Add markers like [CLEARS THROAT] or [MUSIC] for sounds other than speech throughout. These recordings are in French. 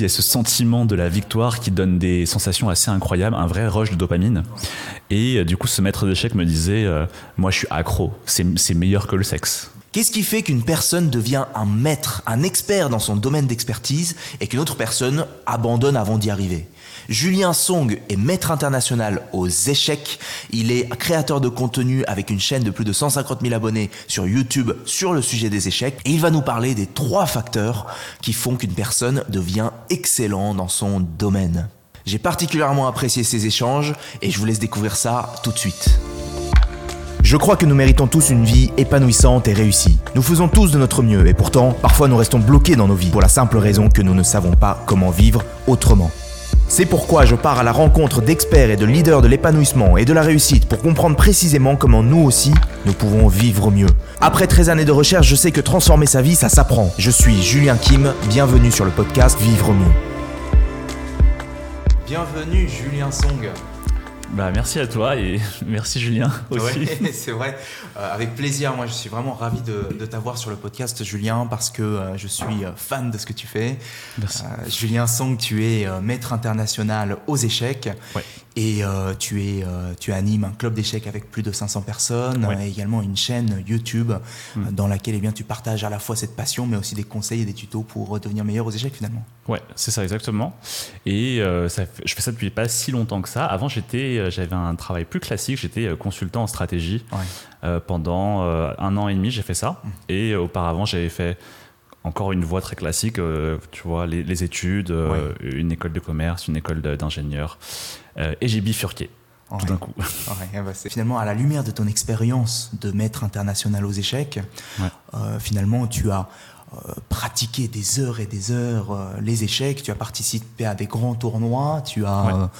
Il y a ce sentiment de la victoire qui donne des sensations assez incroyables, un vrai rush de dopamine. Et euh, du coup, ce maître d'échecs me disait, euh, moi je suis accro, c'est meilleur que le sexe. Qu'est-ce qui fait qu'une personne devient un maître, un expert dans son domaine d'expertise et qu'une autre personne abandonne avant d'y arriver? Julien Song est maître international aux échecs. Il est créateur de contenu avec une chaîne de plus de 150 000 abonnés sur YouTube sur le sujet des échecs. Et il va nous parler des trois facteurs qui font qu'une personne devient excellent dans son domaine. J'ai particulièrement apprécié ces échanges et je vous laisse découvrir ça tout de suite. Je crois que nous méritons tous une vie épanouissante et réussie. Nous faisons tous de notre mieux et pourtant, parfois nous restons bloqués dans nos vies pour la simple raison que nous ne savons pas comment vivre autrement. C'est pourquoi je pars à la rencontre d'experts et de leaders de l'épanouissement et de la réussite pour comprendre précisément comment nous aussi, nous pouvons vivre mieux. Après 13 années de recherche, je sais que transformer sa vie, ça s'apprend. Je suis Julien Kim, bienvenue sur le podcast Vivre mieux. Bienvenue Julien Song. Bah, merci à toi et [LAUGHS] merci Julien [LAUGHS] aussi. [LAUGHS] c'est vrai, euh, avec plaisir. Moi, je suis vraiment ravi de, t'avoir sur le podcast, Julien, parce que euh, je suis euh, fan de ce que tu fais. Merci. Julien Song, tu es maître international aux échecs. Ouais. Et euh, tu, es, euh, tu animes un club d'échecs avec plus de 500 personnes, et également une chaîne YouTube mm. dans laquelle eh bien, tu partages à la fois cette passion, mais aussi des conseils et des tutos pour devenir meilleur aux échecs finalement. Ouais, c'est ça exactement. Et euh, ça je fais ça depuis pas si longtemps que ça. Avant, j'étais, j'avais un travail plus classique. J'étais consultant en stratégie pendant un an et demi. J'ai fait ça. Mm. Et auparavant, j'avais fait encore une voie très classique, tu vois, les, études, une école de commerce, une école d'ingénieur. Euh, et j'ai bifurqué. Tout d'un coup. Bah, c'est finalement à la lumière de ton expérience de maître international aux échecs, euh, finalement tu as euh, pratiqué des heures et des heures les échecs, tu as participé à des grands tournois, tu as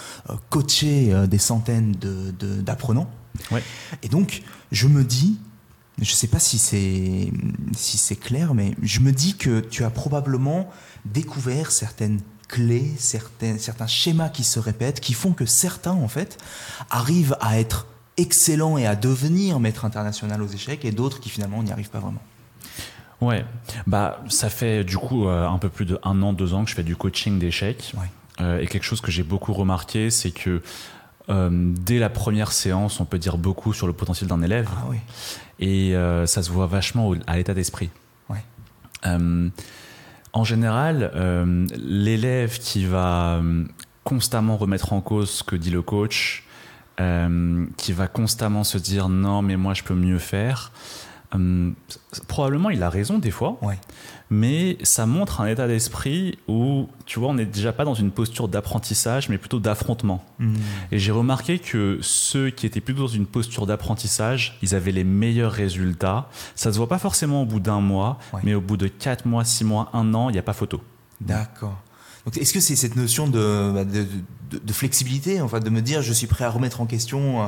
coaché des centaines d'apprenants. De, Et donc je me dis, je ne sais pas si c'est si c'est clair, mais je me dis que tu as probablement découvert certaines clés, certains, certains schémas qui se répètent, qui font que certains, en fait, arrivent à être excellents et à devenir maître international aux échecs, et d'autres qui finalement n'y arrivent pas vraiment. Ouais, bah ça fait du coup euh, un peu plus de un an, deux ans que je fais du coaching d'échecs. Euh, et quelque chose que j'ai beaucoup remarqué, c'est que euh, dès la première séance, on peut dire beaucoup sur le potentiel d'un élève. Ah, oui. Et ça se voit vachement à l'état d'esprit. Ouais. En général, euh, l'élève qui va euh, constamment remettre en cause ce que dit le coach, euh, qui va constamment se dire non mais moi je peux mieux faire, probablement il a raison des fois. Ouais mais ça montre un état d'esprit où, tu vois, on n'est déjà pas dans une posture d'apprentissage, mais plutôt d'affrontement. Hmm. Et j'ai remarqué que ceux qui étaient plutôt dans une posture d'apprentissage, ils avaient les meilleurs résultats. Ça se voit pas forcément au bout d'un mois, mais au bout de 4 mois, 6 mois, 1 an, il n'y a pas photo. D'accord. Est-ce que c'est cette notion de, bah, de, de, flexibilité, enfin, de me dire je suis prêt à remettre en question euh,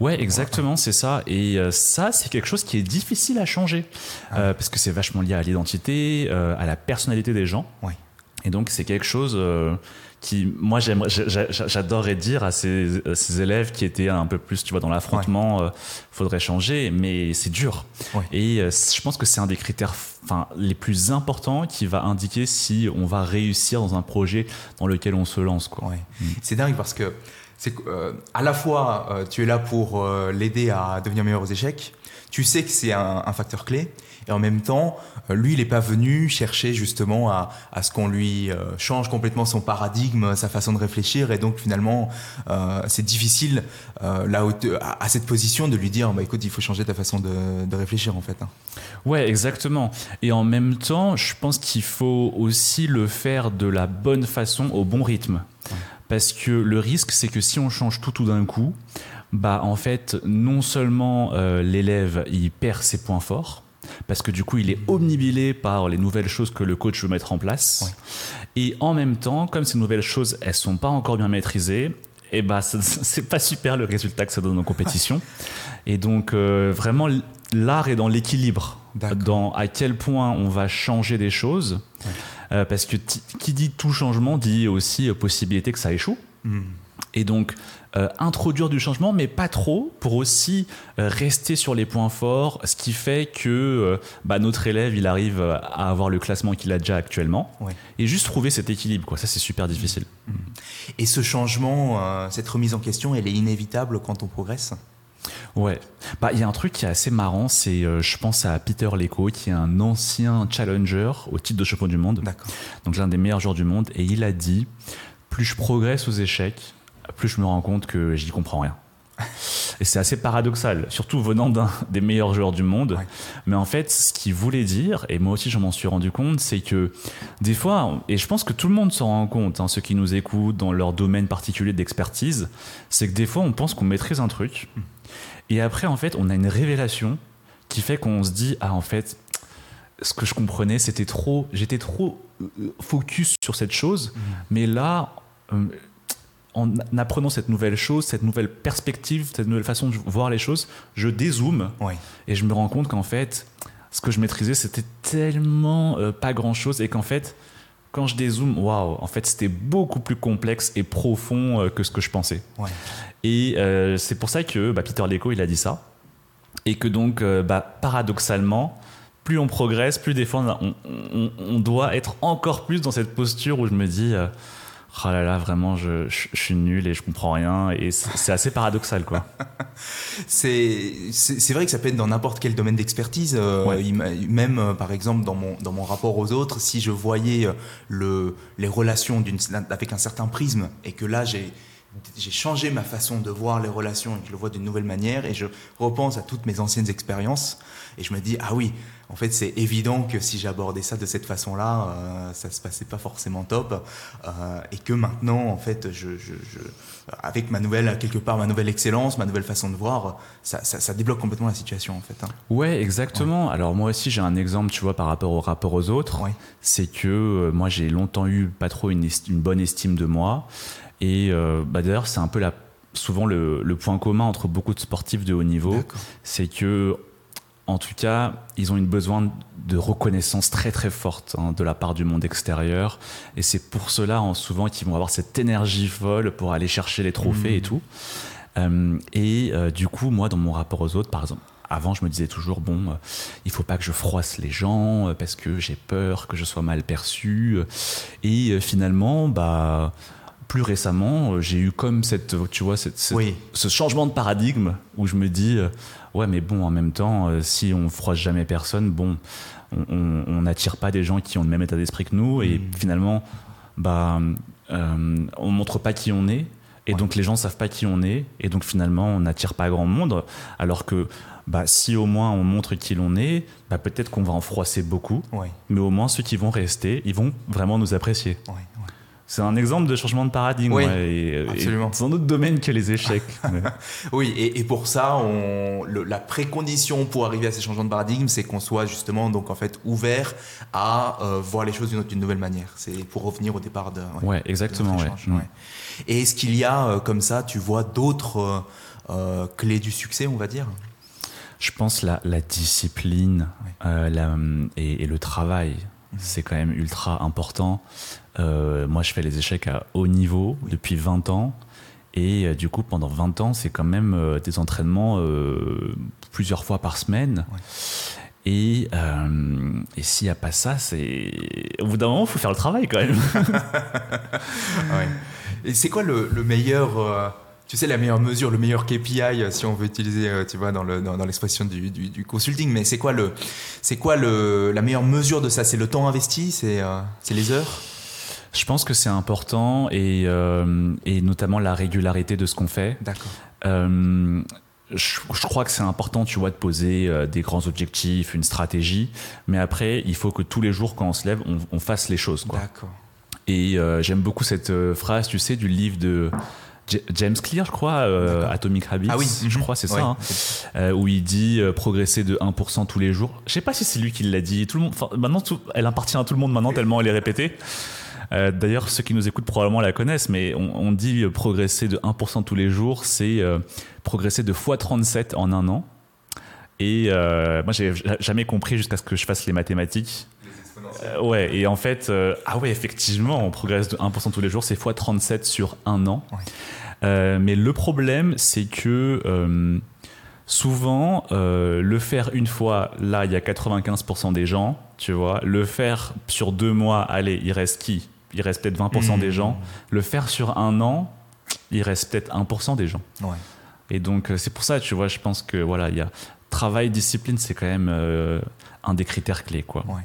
Ouais, exactement, c'est ça. Et euh, ça, c'est quelque chose qui est difficile à changer ah. euh, parce que c'est vachement lié à l'identité, euh, à la personnalité des gens. Ouais. Et donc, c'est quelque chose qui, moi, j'adorerais dire à ces, ces, élèves qui étaient un peu plus, tu vois, dans l'affrontement, faudrait changer, mais c'est dur. Et je pense que c'est un des critères, enfin, les plus importants qui va indiquer si on va réussir dans un projet dans lequel on se lance, quoi. Mm. C'est dingue parce que c'est euh, à la fois euh, tu es là pour euh, l'aider à devenir meilleur aux échecs, tu sais que c'est un, facteur clé, et en même temps, lui, il n'est pas venu chercher justement à, ce qu'on lui change complètement son paradigme, sa façon de réfléchir, et donc finalement, c'est difficile à, cette position de lui dire, bah, écoute, il faut changer ta façon de, réfléchir en fait. Hein. Ouais, exactement. Et en même temps, je pense qu'il faut aussi le faire de la bonne façon, au bon rythme. Parce que le risque, c'est que si on change tout tout d'un coup, bah en fait, non seulement euh, l'élève il perd ses points forts, parce que du coup il est omnibilé par les nouvelles choses que le coach veut mettre en place, et en même temps, comme ces nouvelles choses elles sont pas encore bien maîtrisées, et eh bah [LAUGHS] c'est pas super le résultat que ça donne en compétition. et donc euh, vraiment l'art est dans l'équilibre, dans à quel point on va changer des choses. Euh, parce que qui dit tout changement dit aussi euh, possibilité que ça échoue. Hmm. Et donc, euh, introduire du changement, mais pas trop, pour aussi euh, rester sur les points forts, ce qui fait que euh, bah, notre élève, il arrive à avoir le classement qu'il a déjà actuellement, et juste trouver cet équilibre. Quoi. Ça, c'est super difficile. Mmh. Et ce changement, cette remise en question, elle est inévitable quand on progresse? Ouais, bah il y a un truc qui est assez marrant, c'est je pense à Peter Leco qui est un ancien challenger au titre de champion du monde. Donc l'un des meilleurs joueurs du monde et il a dit plus je progresse aux échecs, plus je me rends compte que j'y comprends rien. Et c'est assez paradoxal, surtout venant d'un des meilleurs joueurs du monde. Mais en fait, ce qu'il voulait dire, et moi aussi je m'en suis rendu compte, c'est que des fois, et je pense que tout le monde s'en rend compte, hein, ceux qui nous écoutent dans leur domaine particulier d'expertise, c'est que des fois on pense qu'on maîtrise un truc, et après en fait on a une révélation qui fait qu'on se dit, ah en fait, ce que je comprenais, c'était trop, j'étais trop euh, focus sur cette chose, mmh. mais là, euh, en apprenant cette nouvelle chose, cette nouvelle perspective, cette nouvelle façon de voir les choses, je dézoome et je me rends compte qu'en fait, ce que je maîtrisais, c'était tellement euh, pas grand chose et qu'en fait, quand je dézoome, waouh, en fait, c'était beaucoup plus complexe et profond euh, que ce que je pensais. Et euh, c'est pour ça que bah, Peter Leco, il a dit ça. Et que donc, bah, paradoxalement, plus on progresse, plus des fois on, on, doit être encore plus dans cette posture où je me dis oh là là, vraiment, je, suis nul et je comprends rien. Et c'est assez paradoxal, quoi. [LAUGHS] c'est vrai que ça peut être dans n'importe quel domaine d'expertise. Euh, même, euh, par exemple, dans mon, dans mon rapport aux autres, si je voyais euh, le, les relations avec un certain prisme et que là, j'ai j'ai changé ma façon de voir les relations et que je le vois d'une nouvelle manière et je repense à toutes mes anciennes expériences et je me dis ah oui en fait, c'est évident que si j'abordais ça de cette façon-là, euh, ça se passait pas forcément top, euh, et que maintenant, en fait, je, avec ma nouvelle, quelque part, ma nouvelle excellence, ma nouvelle façon de voir, ça, débloque complètement la situation, en fait. Hein. Ouais, exactement. Alors moi aussi, j'ai un exemple, tu vois, par rapport au rapport aux autres. C'est que euh, moi, j'ai longtemps eu pas trop une, bonne estime de moi, et bah, d'ailleurs, c'est un peu la souvent le, le, point commun entre beaucoup de sportifs de haut niveau, c'est que en tout cas, ils ont une besoin de reconnaissance très très forte hein, de la part du monde extérieur. Et c'est pour cela, en souvent, qu'ils vont avoir cette énergie folle pour aller chercher les trophées et mmh. tout. Euh, et euh, du coup, moi, dans mon rapport aux autres, par exemple, avant, je me disais toujours, bon, euh, il faut pas que je froisse les gens parce que j'ai peur que je sois mal perçu. Et finalement, bah plus récemment, j'ai eu comme cette, tu vois, cette, ce changement de paradigme où je me dis, Ouais, mais bon, en même temps, euh, si on froisse jamais personne, bon, on n'attire pas des gens qui ont le même état d'esprit que nous et mm. finalement, bah, euh, on montre pas qui on est. Et donc les gens savent pas qui on est, et donc finalement on n'attire pas grand monde. Alors que bah, si au moins on montre qui l'on est, bah, peut-être qu'on va en froisser beaucoup, mais au moins ceux qui vont rester, ils vont vraiment nous apprécier. C'est un exemple de changement de paradigme. Oui, absolument. C'est un autre domaine que les échecs. [LAUGHS] oui, et, pour ça, on, la précondition pour arriver à ces changements de paradigme, c'est qu'on soit justement donc en fait ouvert à euh, voir les choses d'une nouvelle manière. C'est pour revenir au départ de. Ouais, exactement. Et est-ce qu'il y a euh, comme ça, tu vois d'autres euh, clés du succès, on va dire? Je pense la, la discipline la, et, et, le travail. C'est quand même ultra important. Euh, moi, je fais les échecs à haut niveau depuis 20 ans. Et euh, du coup, pendant 20 ans, c'est quand même euh, des entraînements plusieurs fois par semaine. Et, et s'il n'y a pas ça, c'est. Au bout d'un moment, il faut faire le travail quand même. [LAUGHS] Et c'est quoi le, meilleur. Tu sais, la meilleure mesure, le meilleur KPI, si on veut utiliser, tu vois, dans, l'expression du, du, consulting, mais c'est quoi, le, c'est quoi le, la meilleure mesure de ça? C'est le temps investi? C'est les heures? Je pense que c'est important et, euh, et, notamment la régularité de ce qu'on fait. D'accord. Euh, je, crois que c'est important, tu vois, de poser euh, des grands objectifs, une stratégie, mais après, il faut que tous les jours, quand on se lève, on, fasse les choses. D'accord. Et j'aime beaucoup cette phrase, tu sais, du livre de James Clear, je crois, Atomic Habits. Ah oui, je crois, c'est ça. Hein. où il dit progresser de 1% tous les jours. Je sais pas si c'est lui qui l'a dit. Tout le monde, maintenant, elle appartient à tout le monde maintenant, tellement elle est répétée. Euh, d'ailleurs, ceux qui nous écoutent probablement la connaissent, mais on, dit progresser de 1% tous les jours, c'est euh, progresser de x37 en un an. Et euh, moi, j'ai jamais compris jusqu'à ce que je fasse les mathématiques. Euh, ouais, et en fait, ah ouais, effectivement, on progresse de 1% tous les jours, c'est x37 sur un an. Euh, mais le problème, c'est que euh, souvent, euh, le faire une fois, là, il y a 95% des gens, tu vois. Le faire sur deux mois, allez, il reste qui? Il reste peut-être 20% des gens. Le faire sur un an, il reste peut-être 1% des gens. Ouais. Et donc, euh, c'est pour ça, tu vois, je pense que voilà, il y a travail, discipline, c'est quand même euh, un des critères clés, quoi. Ouais.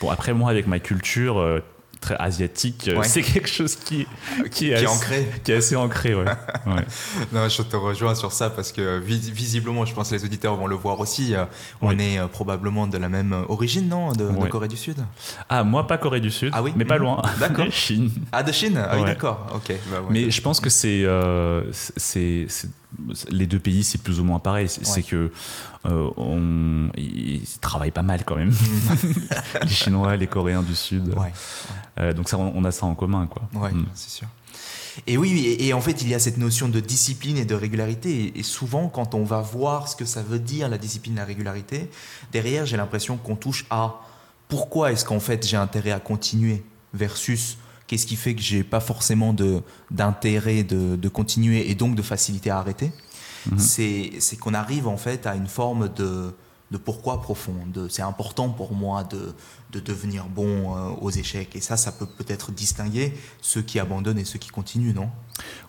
Bon, après, moi, avec ma culture euh, très asiatique, euh, Ouais. c'est quelque chose qui, qui, Qui est assez- ancré. Qui est assez ancré, ouais. [LAUGHS] ouais. Non, je te rejoins sur ça parce que vis- visiblement, je pense que les auditeurs vont le voir aussi. euh, On Oui. est euh, probablement de la même origine, non de, de Ouais. Corée du Sud? Ah, moi, pas Corée du Sud, Ah oui mais pas Mhm. loin. [LAUGHS] D'accord. [LAUGHS] Chine. Ah, de Chine? Ah oui, d'accord. Ok. bah. Mais je pense que c'est, euh, c'est, c'est- les deux pays, c'est plus ou moins pareil. C'est, c'est que euh, on, ils travaillent pas mal quand même. [LAUGHS] les Chinois, les Coréens du Sud. Ouais, Euh, donc ça, on a ça en commun, quoi. ouais, Mm. c'est sûr. Et oui, et, et en fait, il y a cette notion de discipline et de régularité. Et, et souvent, quand on va voir ce que ça veut dire, la discipline et la régularité, derrière, j'ai l'impression qu'on touche à pourquoi est-ce qu'en fait j'ai intérêt à continuer versus qu'est-ce qui fait que j'ai pas forcément de, d'intérêt de, de continuer et donc de facilité à arrêter. Mhm. C'est, qu'on arrive en fait à une forme de, de pourquoi profond. C'est important pour moi de, de devenir bon euh, aux échecs. Et ça, ça peut peut-être distinguer ceux qui abandonnent et ceux qui continuent, non?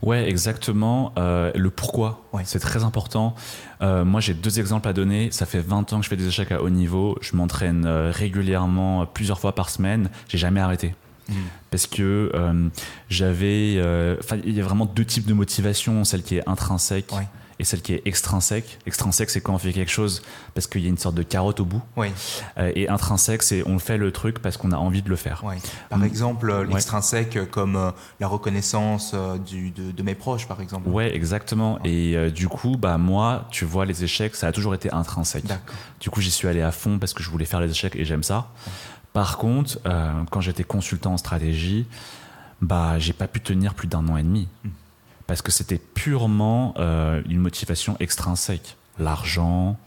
Ouais, exactement. Euh, le pourquoi, Ouais. c'est très important. Euh, moi, j'ai deux exemples à donner. Ça fait 20 ans que je fais des échecs à haut niveau. Je m'entraîne régulièrement, plusieurs fois par semaine. J'ai jamais arrêté. Parce que euh, j'avais. euh, il y a vraiment deux types de motivation celle qui est intrinsèque et celle qui est extrinsèque. Extrinsèque, c'est quand on fait quelque chose parce qu'il y a une sorte de carotte au bout. Oui, Euh, et intrinsèque, c'est on fait le truc parce qu'on a envie de le faire. Par Mm. exemple, Ouais. l'extrinsèque comme la reconnaissance du, de, de mes proches, par exemple. Ouais, exactement. Et du coup, bah moi, tu vois, les échecs, ça a toujours été intrinsèque. Du coup, j'y suis allé à fond parce que je voulais faire les échecs et j'aime ça. Par contre, euh, quand j'étais consultant en stratégie, bah j'ai pas pu tenir plus d'un an et demi Mm. parce que c'était purement euh, une motivation extrinsèque, l'argent.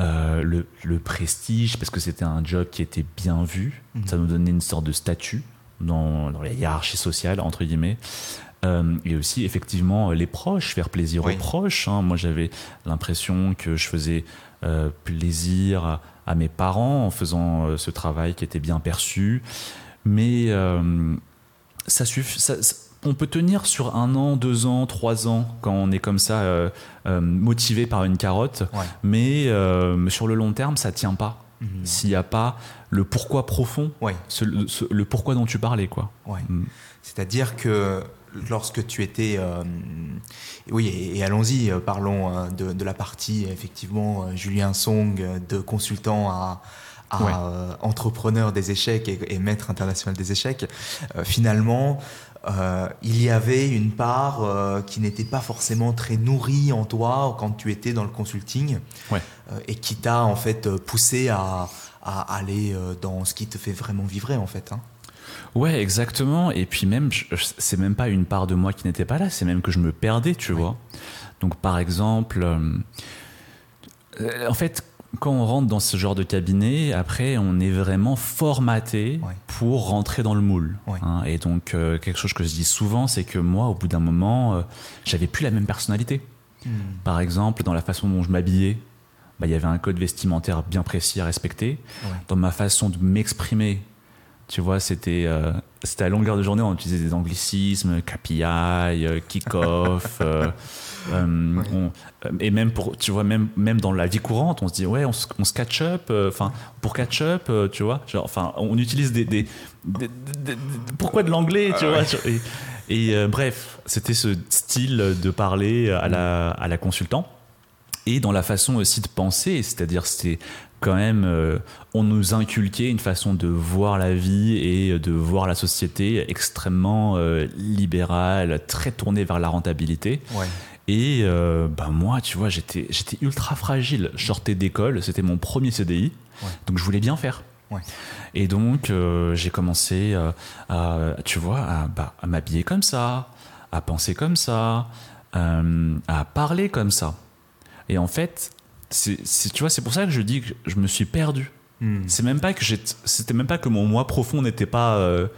euh, le, le prestige, parce que c'était un job qui était bien vu, Mhm. ça nous donnait une sorte de statut dans, dans la hiérarchie sociale, entre guillemets. Euh, et aussi, effectivement, les proches, faire plaisir Oui. aux proches. hein. Moi, j'avais l'impression que je faisais euh, plaisir à, mes parents en faisant euh, ce travail qui était bien perçu. Mais euh, ça suffit. ça- ça- on peut tenir sur un an, deux ans, trois ans quand on est comme ça euh, euh, motivé par une carotte, Ouais. mais sur le long terme, ça tient pas. Mhm. S'il n'y a pas le pourquoi profond, Ouais. ce- le, ce- le pourquoi dont tu parlais, quoi. Ouais. Mm. C'est-à-dire que lorsque tu étais... euh, oui, et, et allons-y, euh, parlons euh, de, de la partie, effectivement, Julien Song, de consultant à, à, Ouais. euh, entrepreneur des échecs et, et maître international des échecs. Euh, finalement, euh, il y avait une part euh, qui n'était pas forcément très nourrie en toi quand tu étais dans le consulting Ouais. euh, et qui t'a en fait poussé à, à aller dans ce qui te fait vraiment vibrer en fait. hein. Ouais, exactement. Et puis même, c'est même pas une part de moi qui n'était pas là, c'est même que je me perdais, tu Oui. vois. Donc par exemple, euh, euh, en fait, quand on rentre dans ce genre de cabinet, après, on est vraiment formaté pour rentrer dans le moule. Hein. Et donc, euh, quelque chose que je dis souvent, c'est que moi, au bout d'un moment, euh, j'avais plus la même personnalité. Par exemple, dans la façon dont je m'habillais, bah, il y avait un code vestimentaire bien précis à respecter. Ouais. Dans ma façon de m'exprimer, tu vois, c'était euh, c'était à longueur de journée, on utilisait des anglicismes, KPI, euh, kick-off. [LAUGHS] euh, euh, et même pour, tu vois, même, même dans la vie courante, on se dit, ouais, on se, on se catch up, enfin, pour catch up, tu vois, enfin, on utilise des. des- des- des- des- pourquoi de l'anglais, tu vois tu- Et, et, bref, c'était ce style de parler à la, à la consultant et dans la façon aussi de penser, c'est-à-dire c'est quand même, euh, on nous inculquait une façon de voir la vie et de voir la société extrêmement euh, libérale, très tournée vers la rentabilité. Ouais. Et euh, ben moi, tu vois, j'étais j'étais ultra fragile. Je sortais d'école, c'était mon premier CDI, Ouais. donc je voulais bien faire. Ouais. Et donc j'ai commencé à, tu vois, à, bah, à m'habiller comme ça, à penser comme ça, à parler comme ça. Et en fait, c'est, tu vois, c'est pour ça que je dis que je me suis perdu. Hmm. C'est même pas que c'était même pas que mon moi profond n'était pas, euh,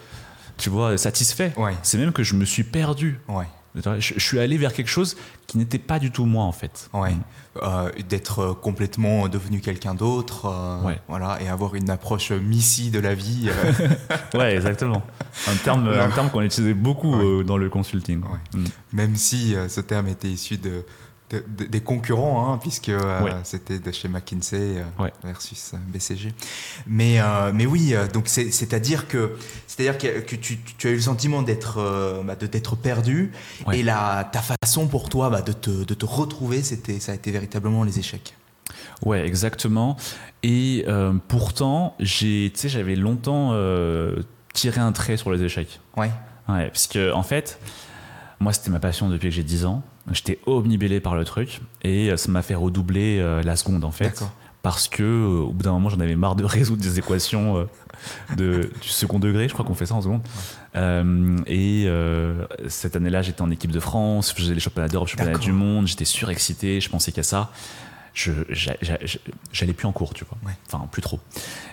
tu vois, satisfait. Ouais. C'est même que je me suis perdu. Ouais. Je, je suis allé vers quelque chose qui n'était pas du tout moi en fait. Ouais. Euh, d'être complètement devenu quelqu'un d'autre, euh, voilà, et avoir une approche Missy de la vie. euh, [LAUGHS] Ouais, exactement. Un terme, un terme qu'on utilisait beaucoup euh, dans le consulting. Ouais. Mm. même si euh, ce terme était issu de, de- de- des concurrents, hein, puisque euh, Ouais. c'était de chez McKinsey euh, Ouais. versus euh, BCG. Mais, euh, mais oui, donc c'est- c'est-à-dire que, c'est-à-dire que, que tu, tu as eu le sentiment d'être bah, d'être perdu, Ouais. et la, ta façon pour toi bah, de, te, de te retrouver, c'était, ça a été véritablement les échecs. Ouais, exactement. Et pourtant, j'ai, j'avais longtemps tiré un trait sur les échecs. Ouais. Ouais, parce que en fait, moi, c'était ma passion depuis que j'ai 10 ans. J'étais omnibélé par le truc et euh, ça m'a fait redoubler euh, la seconde en fait. Parce que euh, au bout d'un moment, j'en avais marre de [LAUGHS] résoudre des équations euh, de, du second degré. Je crois qu'on fait ça en seconde. Et cette année-là, j'étais en équipe de France, je faisais les championnats d'Europe, championnats du monde. J'étais surexcité, je pensais qu'à ça. Je, j'allais plus en cours, tu vois. Ouais. Enfin, plus trop.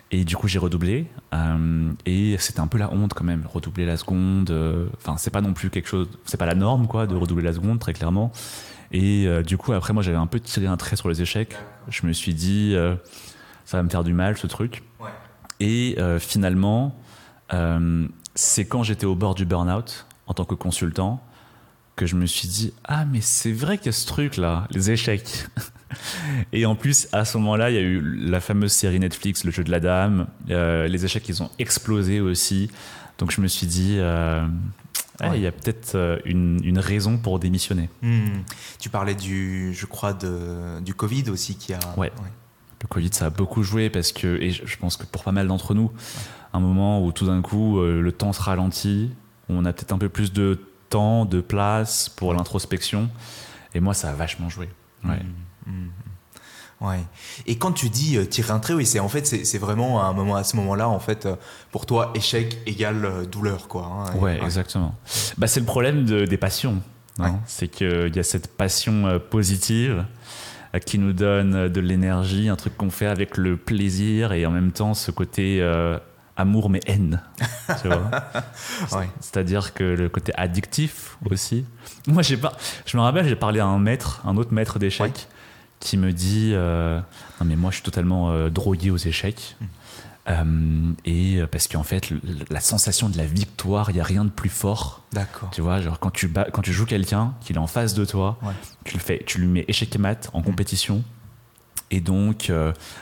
Et du coup, j'ai redoublé. euh, et c'était un peu la honte quand même, redoubler la seconde. euh, Enfin, c'est pas non plus quelque chose. C'est pas la norme, quoi, de redoubler la seconde, très clairement. Et euh, du coup, après, moi, j'avais un peu tiré un trait sur les échecs. Je me suis dit, euh, ça va me faire du mal, ce truc. Ouais. Et euh, finalement, euh, c'est quand j'étais au bord du burn-out, en tant que consultant, que je me suis dit, ah, mais c'est vrai qu'il y a ce truc-là, les échecs. [LAUGHS] Et en plus, à ce moment-là, il y a eu la fameuse série Netflix, Le jeu de la dame. Euh, les échecs, ils ont explosé aussi. Donc je me suis dit, euh, ah, Ouais. il y a peut-être euh, une, une raison pour démissionner. Hmm. Tu parlais du, je crois, de, du Covid aussi qui a. Ouais. Le Covid, ça a beaucoup joué parce que, et je pense que pour pas mal d'entre nous, un moment où tout d'un coup le temps se ralentit, on a peut-être un peu plus de temps, de place pour l'introspection. Et moi, ça a vachement joué. Ouais. Mm, mm, mm. Ouais. Et quand tu dis euh, tirer un trait, oui, c'est en fait c'est vraiment à un moment à ce moment-là en fait euh, pour toi échec égale euh, douleur quoi. hein. Et- Ouais, exactement. Bah, c'est le problème de- des passions. Ouais. C'est qu'il y a cette passion positive qui nous donne de l'énergie, un truc qu'on fait avec le plaisir et en même temps ce côté amour mais haine. tu vois? [LAUGHS] Ouais. C'est-à-dire que le côté addictif aussi. Moi, j'ai pas. Je me rappelle, j'ai parlé à un maître, un autre maître d'échecs. Qui me dit euh, non mais moi je suis totalement euh, drogué aux échecs. Hmm. Euh, et parce qu'en fait, le- la sensation de la victoire, il y a rien de plus fort. D'accord. Tu vois, genre quand tu bats- quand tu joues quelqu'un, qu'il est en face de toi, Ouais. tu le fais, tu lui mets échec et mat en compétition. Et donc,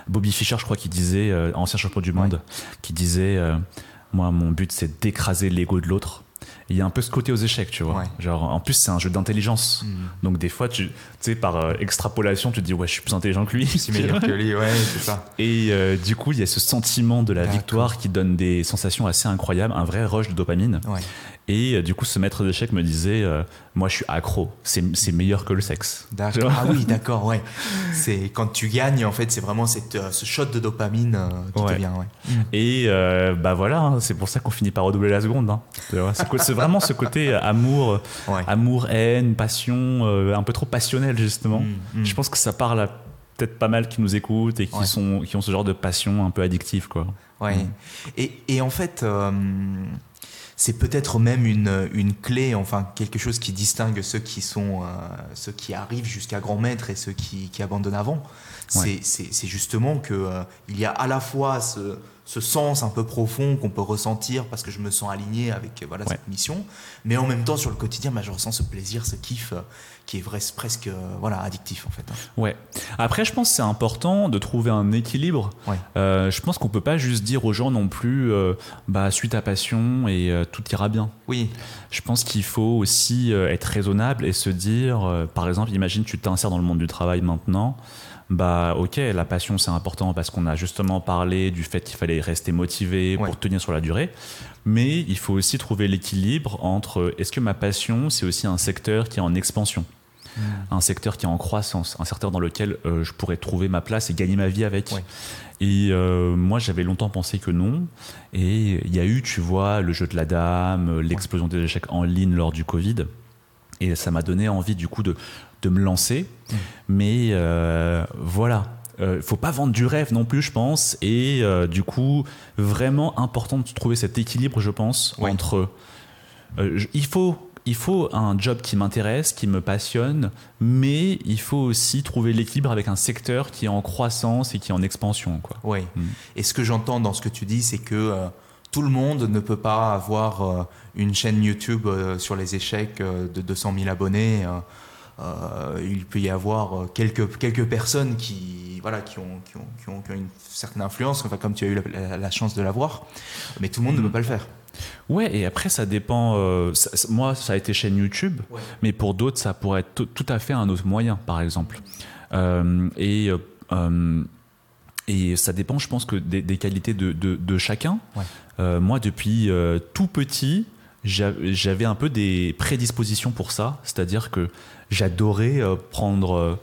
Bobby Fischer, je crois qu'il disait, ancien champion du monde, qui disait Moi, mon but, c'est d'écraser l'ego de l'autre. Il y a un peu ce côté aux échecs, tu vois. Ouais. Genre, en plus, c'est un jeu d'intelligence. Mm. Donc, des fois, tu sais, par euh, extrapolation, tu te dis Ouais, je suis plus intelligent que lui. C'est [LAUGHS] meilleur que lui, ouais, c'est ça. Et euh, du coup, il y a ce sentiment de la victoire qui donne des sensations assez incroyables, un vrai rush de dopamine. Ouais. Et euh, du coup, ce maître d'échecs me disait euh, Moi, je suis accro. C'est meilleur que le sexe. D'accord. Ah oui, [LAUGHS] d'accord, ouais. C'est quand tu gagnes en fait, c'est vraiment cette, euh, ce shot de dopamine qui Ouais. te vient, ouais. Et bah voilà, hein, c'est pour ça qu'on finit par redoubler la seconde. hein. C'est vraiment ce côté amour, Ouais. amour, haine, passion, un peu trop passionnel justement. Mm, mm. Je pense que ça parle à peut-être pas mal qui nous écoutent et qui, sont, qui ont ce genre de passion un peu addictive. Quoi. Ouais. Mm. Et, et en fait, c'est peut-être même une, une clé, enfin quelque chose qui distingue ceux qui sont, euh, ceux qui arrivent jusqu'à grand maître et ceux qui, qui abandonnent avant. C'est- Ouais. C'est c'est justement que euh, il y a à la fois ce, ce sens un peu profond qu'on peut ressentir parce que je me sens aligné avec euh, voilà Ouais. cette mission, mais en même temps sur le quotidien, bah, je ressens ce plaisir, ce kiff euh, qui est vrai, presque euh, voilà addictif en fait. hein. Ouais. Après, je pense que c'est important de trouver un équilibre. Ouais. Euh, je pense qu'on peut pas juste dire aux gens non plus bah, suis ta passion et tout ira bien. Oui, Je pense qu'il faut aussi être raisonnable et se dire, par exemple, imagine tu t'insères dans le monde du travail maintenant. Bah ok, la passion c'est important parce qu'on a justement parlé du fait qu'il fallait rester motivé Ouais. pour tenir sur la durée. Mais il faut aussi trouver l'équilibre entre est-ce que ma passion c'est aussi un secteur qui est en expansion, un secteur qui est en croissance, un secteur dans lequel euh, je pourrais trouver ma place et gagner ma vie avec. Et euh, moi, j'avais longtemps pensé que non. Et il y a eu, tu vois, le jeu de la dame, l'explosion des échecs en ligne lors du Covid. Et ça m'a donné envie, du coup, de, de me lancer. Mais euh, voilà. Euh, faut pas vendre du rêve non plus, je pense. Et euh, du coup, vraiment important de trouver cet équilibre, je pense, entre. euh, je- il faut il faut un job qui m'intéresse, qui me passionne, mais il faut aussi trouver l'équilibre avec un secteur qui est en croissance et qui est en expansion. Quoi. Oui. Et ce que j'entends dans ce que tu dis, c'est que euh, tout le monde ne peut pas avoir euh, une chaîne YouTube euh, sur les échecs de 200 000 abonnés. Il peut y avoir quelques, quelques personnes qui, voilà, qui, ont, qui, ont, qui, ont, qui ont une certaine influence, enfin, comme tu as eu la, la chance de l'avoir, mais tout le monde ne peut pas le faire. Ouais, et après, ça dépend. Euh, moi, ça a été chaîne YouTube, mais pour d'autres, ça pourrait être tout à fait un autre moyen, par exemple. Euh, et, euh, et ça dépend, je pense, que des, qualités de, de, chacun. moi, depuis tout petit, j'avais un peu des prédispositions pour ça, c'est-à-dire que j'adorais prendre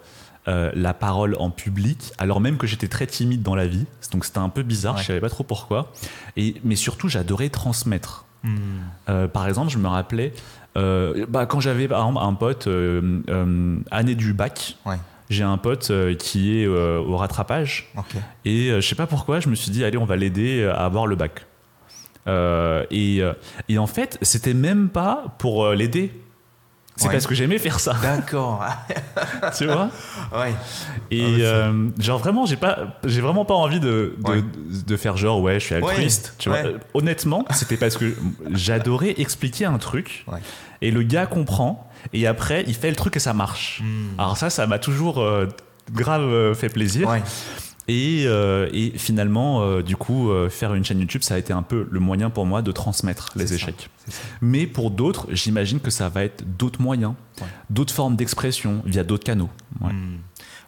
euh, la parole en public, alors même que j'étais très timide dans la vie. Donc c'était un peu bizarre, je savais pas trop pourquoi. Et, mais surtout, j'adorais transmettre. Hmm. Euh, par exemple, je me rappelais, euh, bah, quand j'avais un pote, année du bac, j'ai un pote qui est au rattrapage. Et je sais pas pourquoi, je me suis dit, allez, on va l'aider à avoir le bac. Et, et, en fait, c'était même pas pour l'aider c'est parce que j'aimais faire ça. D'accord. [LAUGHS] tu vois? Ouais. Et ah, euh, genre vraiment, j'ai pas, j'ai vraiment pas envie de, de, faire genre ouais, je suis altruiste. Tu vois Honnêtement, c'était parce que j'adorais expliquer un truc et le gars comprend et après il fait le truc et ça marche. Hmm. Alors ça, ça m'a toujours euh, grave euh, fait plaisir. Et, euh, et, finalement, euh, du coup, euh, faire une chaîne YouTube, ça a été un peu le moyen pour moi de transmettre les échecs. Mais pour d'autres, j'imagine que ça va être d'autres moyens, d'autres formes d'expression via d'autres canaux. Hmm.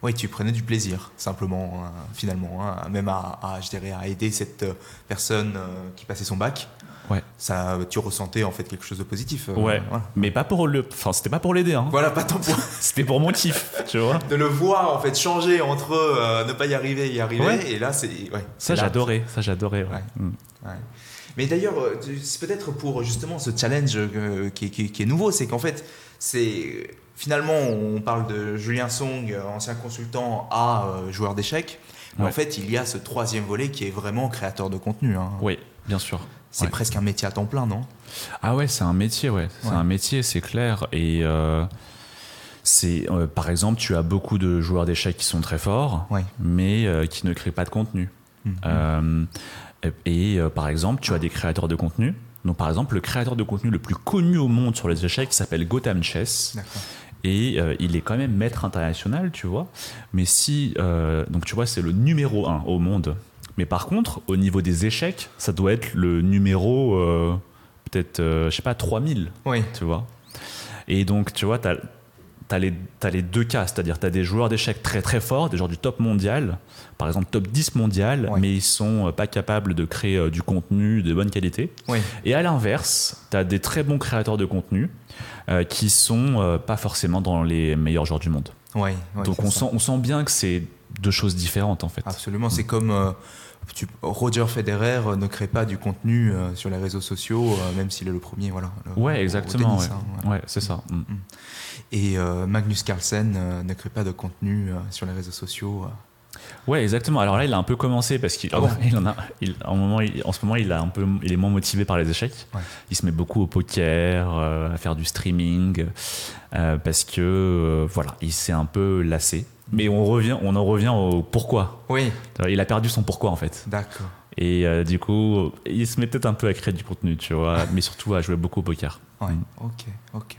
Oui, tu prenais du plaisir, simplement, hein, finalement, hein, même à, je dirais, à aider cette personne qui passait son bac ouais. ça, tu ressentais en fait quelque chose de positif. Euh, ouais. Mais pas pour le, enfin c'était pas pour l'aider. Hein. Voilà, pas tant pour. [LAUGHS] c'était pour mon kiff, tu vois. De le voir en fait changer entre euh, ne pas y arriver et y arriver, et là c'est. Ouais, ça j'adorais, ça j'adorais. Mm. Mais d'ailleurs, euh, c'est peut-être pour justement ce challenge qui, qui, est nouveau, c'est qu'en fait, c'est finalement on parle de Julien Song, ancien consultant à joueur d'échecs. Mais en fait, il y a ce troisième volet qui est vraiment créateur de contenu. Hein. Oui, bien sûr. C'est presque un métier à temps plein, non? Ah ouais, c'est un métier, ouais. C'est un métier, c'est clair. Et euh, c'est, euh, par exemple, tu as beaucoup de joueurs d'échecs qui sont très forts, mais euh, qui ne créent pas de contenu. Mhm. et par exemple, tu as des créateurs de contenu. Donc, par exemple, le créateur de contenu le plus connu au monde sur les échecs s'appelle Gotham Chess. Et il est quand même maître international, tu vois. Mais si. donc, tu vois, c'est le numéro un au monde mais par contre, au niveau des échecs, ça doit être le numéro, euh, peut-être, euh, je sais pas, 3000. Oui. Tu vois Et donc, tu vois, tu as, as, les deux cas, c'est-à-dire tu as des joueurs d'échecs très très forts, des joueurs du top mondial, par exemple top 10 mondial, mais ils sont euh, pas capables de créer du contenu de bonne qualité. Oui. Et à l'inverse, tu as des très bons créateurs de contenu qui sont pas forcément dans les meilleurs joueurs du monde. Oui, donc on sent, on sent bien que c'est deux choses différentes en fait. Absolument, c'est comme Roger Federer euh, ne crée pas du contenu euh, sur les réseaux sociaux, euh, même s'il est le premier. Voilà, ouais, exactement. ouais. c'est ça. Mm. Mm. Et Magnus Carlsen ne crée pas de contenu sur les réseaux sociaux. Ouais, exactement. Alors là, il a un peu commencé parce qu'il ah en a, en, moment, en ce moment, il a un peu, il est moins motivé par les échecs. Il se met beaucoup au poker, à faire du streaming, parce que voilà, il s'est un peu lassé. Mais on revient, on en revient au pourquoi. Oui. Il a perdu son pourquoi en fait. D'accord. Et euh, du coup, il se met peut-être un peu à créer du contenu, tu vois, [LAUGHS] mais surtout à jouer beaucoup au poker. Ouais, mm. ok, ok.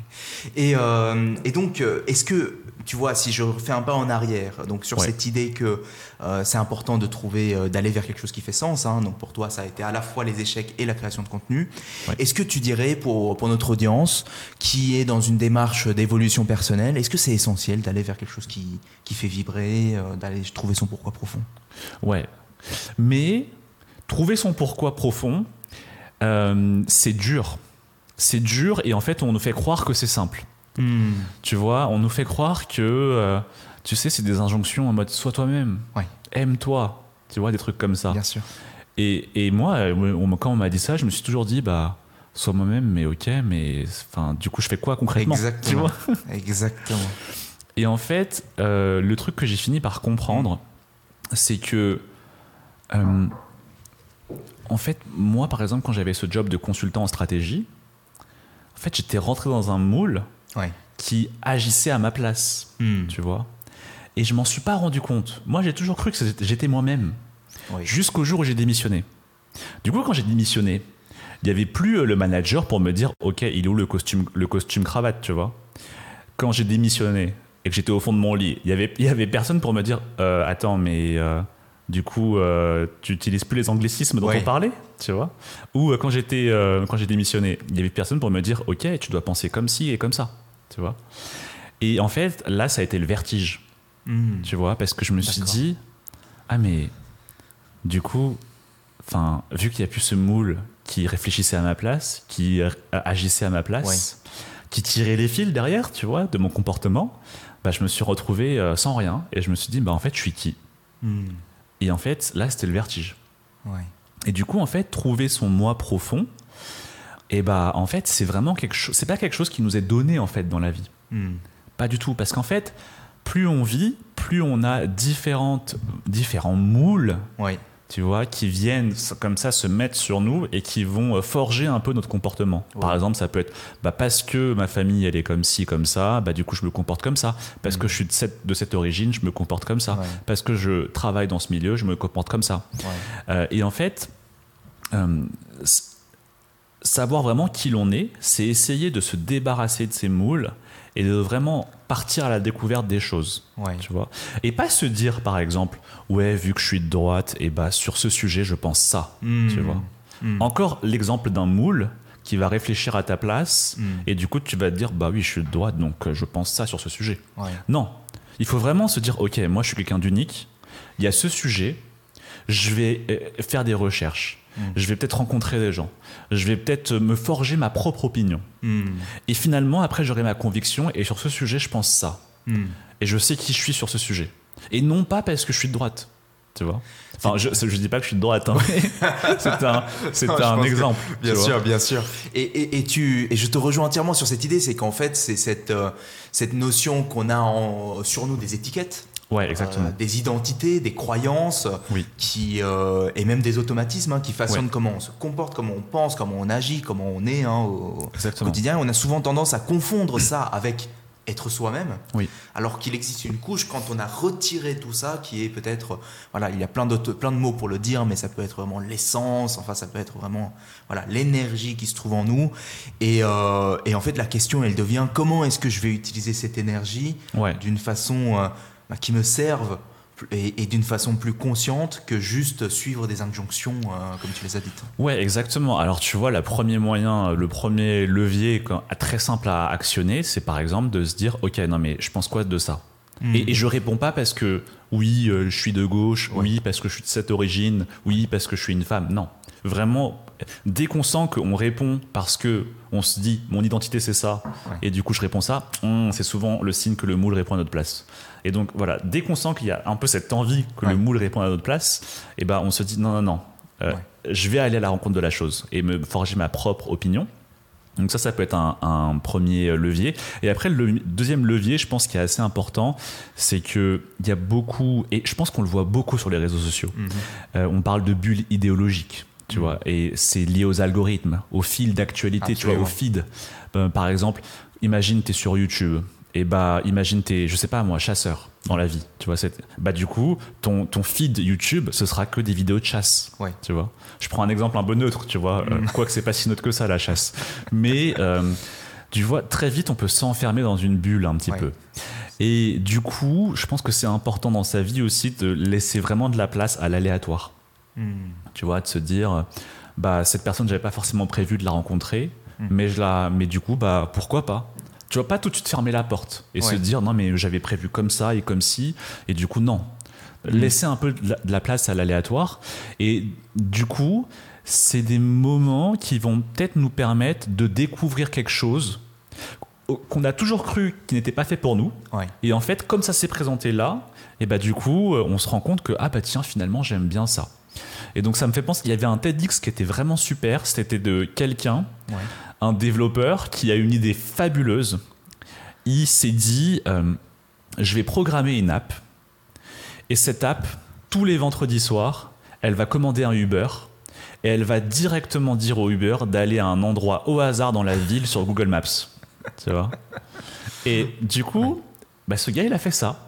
Et, euh, et donc, euh, est-ce que, tu vois, si je fais un pas en arrière, donc sur cette idée que c'est important de trouver, d'aller vers quelque chose qui fait sens, hein, donc pour toi, ça a été à la fois les échecs et la création de contenu, est-ce que tu dirais pour, pour notre audience qui est dans une démarche d'évolution personnelle, est-ce que c'est essentiel d'aller vers quelque chose qui, qui fait vibrer, d'aller trouver son pourquoi profond? Ouais. Mais trouver son pourquoi profond, euh, c'est dur. C'est dur et en fait, on nous fait croire que c'est simple. Hmm. Tu vois, on nous fait croire que, euh, tu sais, c'est des injonctions en mode sois toi-même, aime-toi, tu vois, des trucs comme ça. Bien sûr. Et, et moi, euh, quand on m'a dit ça, je me suis toujours dit, bah, sois moi-même, mais ok, mais enfin, du coup, je fais quoi concrètement Exactement. Tu vois? Exactement. Et en fait, le truc que j'ai fini par comprendre, c'est que en fait, moi, par exemple, quand j'avais ce job de consultant en stratégie, en fait, j'étais rentré dans un moule Ouais. qui agissait à ma place, Hmm. tu vois. Et je m'en suis pas rendu compte. Moi, j'ai toujours cru que j'étais moi-même, Oui. jusqu'au jour où j'ai démissionné. Du coup, quand j'ai démissionné, il y avait plus euh, le manager pour me dire, ok, il est où le costume, le costume cravate, tu vois. Quand j'ai démissionné et que j'étais au fond de mon lit, il y avait, il y avait personne pour me dire, euh, attends, mais euh, du coup, euh, tu utilises plus les anglicismes dont Ouais. on parlait, tu vois. Ou euh, quand j'étais, euh, quand j'ai démissionné, il y avait personne pour me dire, ok, tu dois penser comme ci et comme ça, tu vois. Et en fait, là, ça a été le vertige Hmm. tu vois, parce que je me suis dit, ah mais du coup, enfin, vu qu'il n'y a plus ce moule qui réfléchissait à ma place, qui agissait à ma place, qui tirait les fils derrière, tu vois, de mon comportement, bah, je me suis retrouvé sans rien et je me suis dit, bah en fait, je suis qui? Hmm. Et en fait, là, c'était le vertige. Ouais. Et du coup, en fait, trouver son moi profond, et bah en fait, c'est vraiment quelque chose, c'est pas quelque chose qui nous est donné en fait dans la vie. Hmm. Pas du tout, parce qu'en fait, plus on vit, plus on a différentes, différents moules, Ouais. Tu vois, qui viennent comme ça se mettre sur nous et qui vont euh, forger un peu notre comportement. Par exemple, ça peut être bah, parce que ma famille elle est comme ci, comme ça, bah, du coup je me comporte comme ça. Parce que je suis de cette, de cette origine, je me comporte comme ça. Mm. Ouais. Parce que je travaille dans ce milieu, je me comporte comme ça. Ouais. Euh, et en fait, euh, savoir vraiment qui l'on est, c'est essayer de se débarrasser de ces moules et de vraiment partir à la découverte des choses. Ouais. Tu vois et pas se dire par exemple ouais vu que je suis de droite et bah sur ce sujet je pense ça Hmm. tu vois Hmm. encore l'exemple d'un moule qui va réfléchir à ta place Hmm. et du coup tu vas te dire bah oui je suis de droite donc euh, je pense ça sur ce sujet Ouais. non il faut vraiment se dire ok moi je suis quelqu'un d'unique il y a ce sujet je vais euh, faire des recherches Je vais peut-être rencontrer des gens je vais peut-être me forger ma propre opinion Hmm. et finalement après j'aurai ma conviction et sur ce sujet je pense ça Hmm. et je sais qui je suis sur ce sujet. Et non pas parce que je suis de droite, tu vois. Enfin, je, je dis pas que je suis de droite, hein, [LAUGHS] c'est un, c'est un que- exemple. Bien vois. sûr, bien sûr. Et, et, et tu, et je te rejoins entièrement sur cette idée, c'est qu'en fait, c'est cette, euh, cette notion qu'on a en, sur nous des étiquettes, Ouais, exactement. euh, des identités, des croyances, Oui. qui, euh, et même des automatismes hein, qui façonnent Ouais. comment on se comporte, comment on pense, comment on agit, comment on est hein, au Exactement. quotidien. On a souvent tendance à confondre ça [CLEARS THROAT] avec être soi-même, Oui. alors qu'il existe une couche quand on a retiré tout ça, qui est peut-être, voilà, il y a plein, d'autres- plein de mots pour le dire, mais ça peut être vraiment l'essence, enfin ça peut être vraiment, voilà, l'énergie qui se trouve en nous. Et, euh, et en fait, la question, elle devient comment est-ce que je vais utiliser cette énergie Ouais. d'une façon bah, qui me serve et, et d'une façon plus consciente que juste suivre des injonctions euh, comme tu les as dites. Ouais, exactement. Alors, tu vois, le premier moyen, le premier levier très simple à actionner, c'est par exemple de se dire, ok, non mais je pense quoi de ça? Et, et je réponds pas parce que oui, euh, je suis de gauche, Ouais. oui, parce que je suis de cette origine, oui, parce que je suis une femme. Non, vraiment, dès qu'on sent qu'on répond parce que on se dit mon identité c'est ça, Ouais. et du coup je réponds ça, hum, c'est souvent le signe que le moule répond à notre place. Et donc voilà, dès qu'on sent qu'il y a un peu cette envie que Ouais. le moule répond à notre place, et ben on se dit non non non, euh, Ouais. je vais aller à la rencontre de la chose et me forger ma propre opinion. Donc ça, ça peut être un, un premier levier. Et après, le deuxième levier, je pense qui est assez important, c'est que il y a beaucoup, et je pense qu'on le voit beaucoup sur les réseaux sociaux. Mhm. Euh, on parle de bulles idéologiques, tu vois, et c'est lié aux algorithmes, au fil d'actualité, tu vois, au feed. Euh, par exemple, imagine tu es sur YouTube, et bah imagine t'es, je sais pas moi, chasseur dans la vie, tu vois, bah du coup, ton, ton feed YouTube, ce sera que des vidéos de chasse, Ouais. tu vois. Je prends un exemple un peu neutre, tu vois, euh, Mm. quoique c'est pas si neutre que ça la chasse. Mais [LAUGHS] euh, tu vois, très vite on peut s'enfermer dans une bulle un petit Ouais. peu. Et du coup, je pense que c'est important dans sa vie aussi de laisser vraiment de la place à l'aléatoire. Hmm. Tu vois, de se dire, bah cette personne j'avais pas forcément prévu de la rencontrer, Mm. mais je la, mais du coup bah pourquoi pas? Tu vas pas tout de suite fermer la porte et se dire non mais j'avais prévu comme ça et comme ci et du coup non. Mm. Laisser un peu de la, place à l'aléatoire et du coup c'est des moments qui vont peut-être nous permettre de découvrir quelque chose qu'on a toujours cru qui n'était pas fait pour nous Ouais. et en fait, comme ça s'est présenté là, et bah du coup, euh, on se rend compte que ah bah tiens, finalement, j'aime bien ça. Et donc ça me fait penser qu'il y avait un TEDx qui était vraiment super. C'était de quelqu'un, Ouais. un développeur qui a une idée fabuleuse. Il s'est dit, euh, je vais programmer une app. Et cette app, tous les vendredis soirs, elle va commander un Uber. et elle va directement dire au Uber d'aller à un endroit au hasard dans la ville sur Google Maps. Tu vois? Et du coup, bah, ce gars, il a fait ça.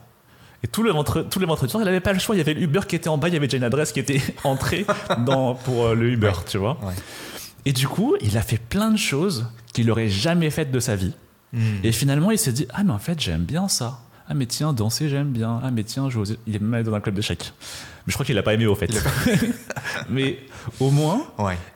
Et tous les, tous les vendredis il n'avait pas le choix. Il y avait le Uber qui était en bas, il y avait déjà une adresse qui était [LAUGHS] entrée dans, pour euh, le Uber, tu vois. Et du coup, il a fait plein de choses qu'il n'aurait jamais faites de sa vie. Hmm. Et finalement, il s'est dit Ah, mais en fait, j'aime bien ça. Ah, mais tiens, danser, j'aime bien. Ah, mais tiens, je il est même dans un club d'échecs. Mais je crois qu'il n'a pas aimé au fait. [LAUGHS] mais au moins,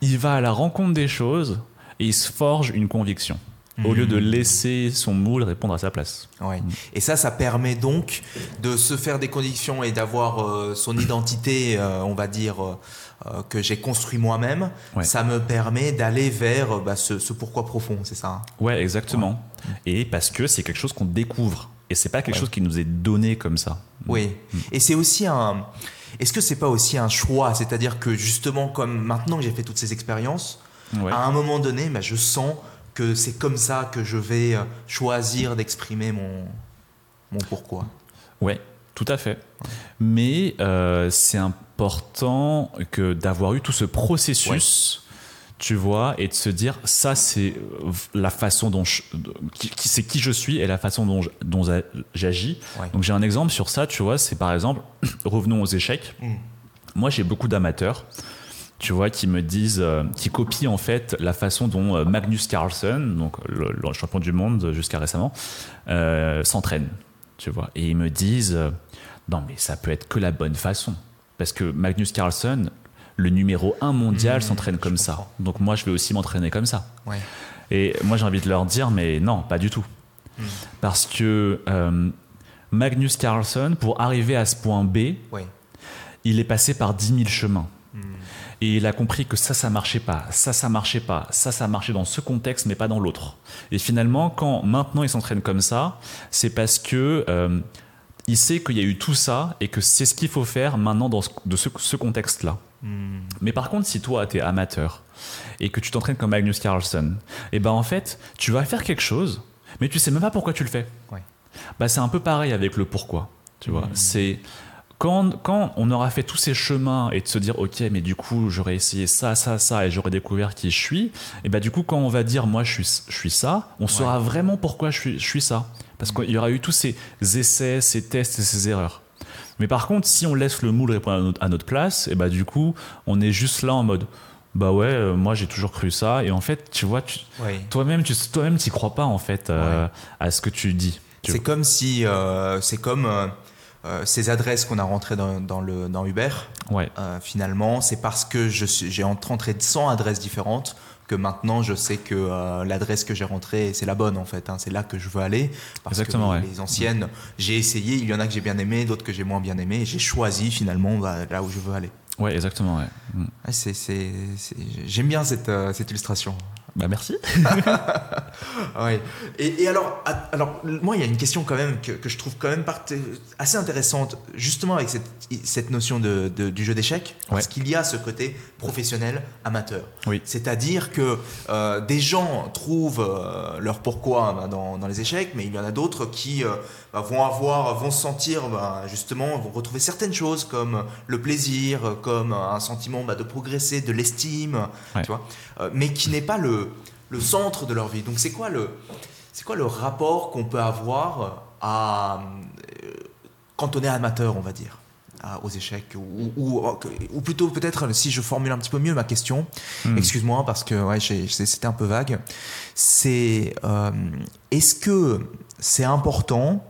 il va à la rencontre des choses et il se forge une conviction au lieu de hmm. laisser son moule répondre à sa place. Ouais. Et ça, ça permet donc de se faire des conditions et d'avoir euh, son [COUGHS] identité, euh, on va dire, euh, que j'ai construit moi-même. Ça me permet d'aller vers bah, ce, pourquoi profond, c'est ça hein? Ouais, exactement. Et parce que c'est quelque chose qu'on découvre. Et c'est pas quelque chose qui nous est donné comme ça. Oui. Hmm. Et c'est aussi un. Est-ce que c'est pas aussi un choix? C'est-à-dire que justement, comme maintenant que j'ai fait toutes ces expériences, à un moment donné, bah, je sens que c'est comme ça que je vais euh, choisir d'exprimer mon, mon pourquoi. Ouais, tout à fait. Mais euh, c'est important que d'avoir eu tout ce processus, tu vois, et de se dire ça c'est euh, la façon dont c'est qui je suis et la façon dont dont j'agis. Donc j'ai un exemple sur ça, tu vois, c'est par exemple [CLEARS THROAT] revenons aux échecs. Mm. Moi j'ai beaucoup d'amateurs tu vois, qui me disent, euh, qui copient en fait la façon dont euh, Magnus Carlsen, donc le, champion du monde jusqu'à récemment, euh, s'entraîne, tu vois. Et ils me disent, non mais ça peut être que la bonne façon, parce que Magnus Carlsen, le numéro un mondial, mmh, s'entraîne comme ça. Donc moi, je vais aussi m'entraîner comme ça. Et moi, j'ai envie de leur dire, mais non, pas du tout. Mmh. Parce que Magnus Carlsen, pour arriver à ce point B, il est passé par 10 000 chemins. Et il a compris que ça, ça marchait pas, ça, ça marchait pas, ça, ça marchait dans ce contexte, mais pas dans l'autre. Et finalement, quand maintenant il s'entraîne comme ça, c'est parce que euh, il sait qu'il y a eu tout ça et que c'est ce qu'il faut faire maintenant dans ce, de ce, contexte-là. Hmm. Mais par contre, si toi, tu es amateur et que tu t'entraînes comme Magnus Carlsen, et eh ben en fait, tu vas faire quelque chose, mais tu sais même pas pourquoi tu le fais. Bah, c'est un peu pareil avec le pourquoi. Tu vois, hmm. c'est quand, on aura fait tous ces chemins et de se dire, ok, mais du coup, j'aurais essayé ça, ça, ça, et j'aurais découvert qui je suis, et bah du coup, quand on va dire, moi, je suis, je suis ça, on saura vraiment pourquoi je suis, je suis ça. Parce qu'il y aura eu tous ces essais, ces tests et ces erreurs. Mais par contre, si on laisse le moule répondre à notre, place, et bah du coup, on est juste là en mode, bah ouais, euh, moi j'ai toujours cru ça. Et en fait, tu vois, toi-même, tu toi-même, t'y crois pas en fait euh, à ce que tu dis. C'est comme si, euh, c'est comme euh, ces adresses qu'on a rentrées dans, le, dans Uber, ouais. Euh, finalement, c'est parce que j'ai rentré 100 adresses différentes que maintenant je sais que euh, l'adresse que j'ai rentrée c'est la bonne en fait hein. c'est là que je veux aller parce Exactement, que les anciennes j'ai essayé il y en a que j'ai bien aimé d'autres que j'ai moins bien aimé et j'ai choisi finalement bah, là où je veux aller ouais exactement ouais. Mm. j'aime bien cette, cette illustration bah merci. [LAUGHS] ouais. Et, alors, alors, moi, il y a une question quand même que, je trouve quand même assez intéressante, justement avec cette, cette notion de, du jeu d'échecs, parce qu'il y a ce côté professionnel amateur. Oui. C'est-à-dire que euh, des gens trouvent euh, leur pourquoi bah, dans, dans, les échecs, mais il y en a d'autres qui euh, bah, vont avoir, vont se sentir bah, justement, vont retrouver certaines choses comme le plaisir, comme un sentiment de progresser, de l'estime, tu vois, mais qui n'est pas le le, centre de leur vie. Donc c'est quoi le, c'est quoi le rapport qu'on peut avoir à, euh, quand on est amateur, on va dire aux échecs ou, ou, plutôt peut-être si je formule un petit peu mieux ma question hmm. excuse-moi parce que ouais, c'était un peu vague c'est euh, est-ce que c'est important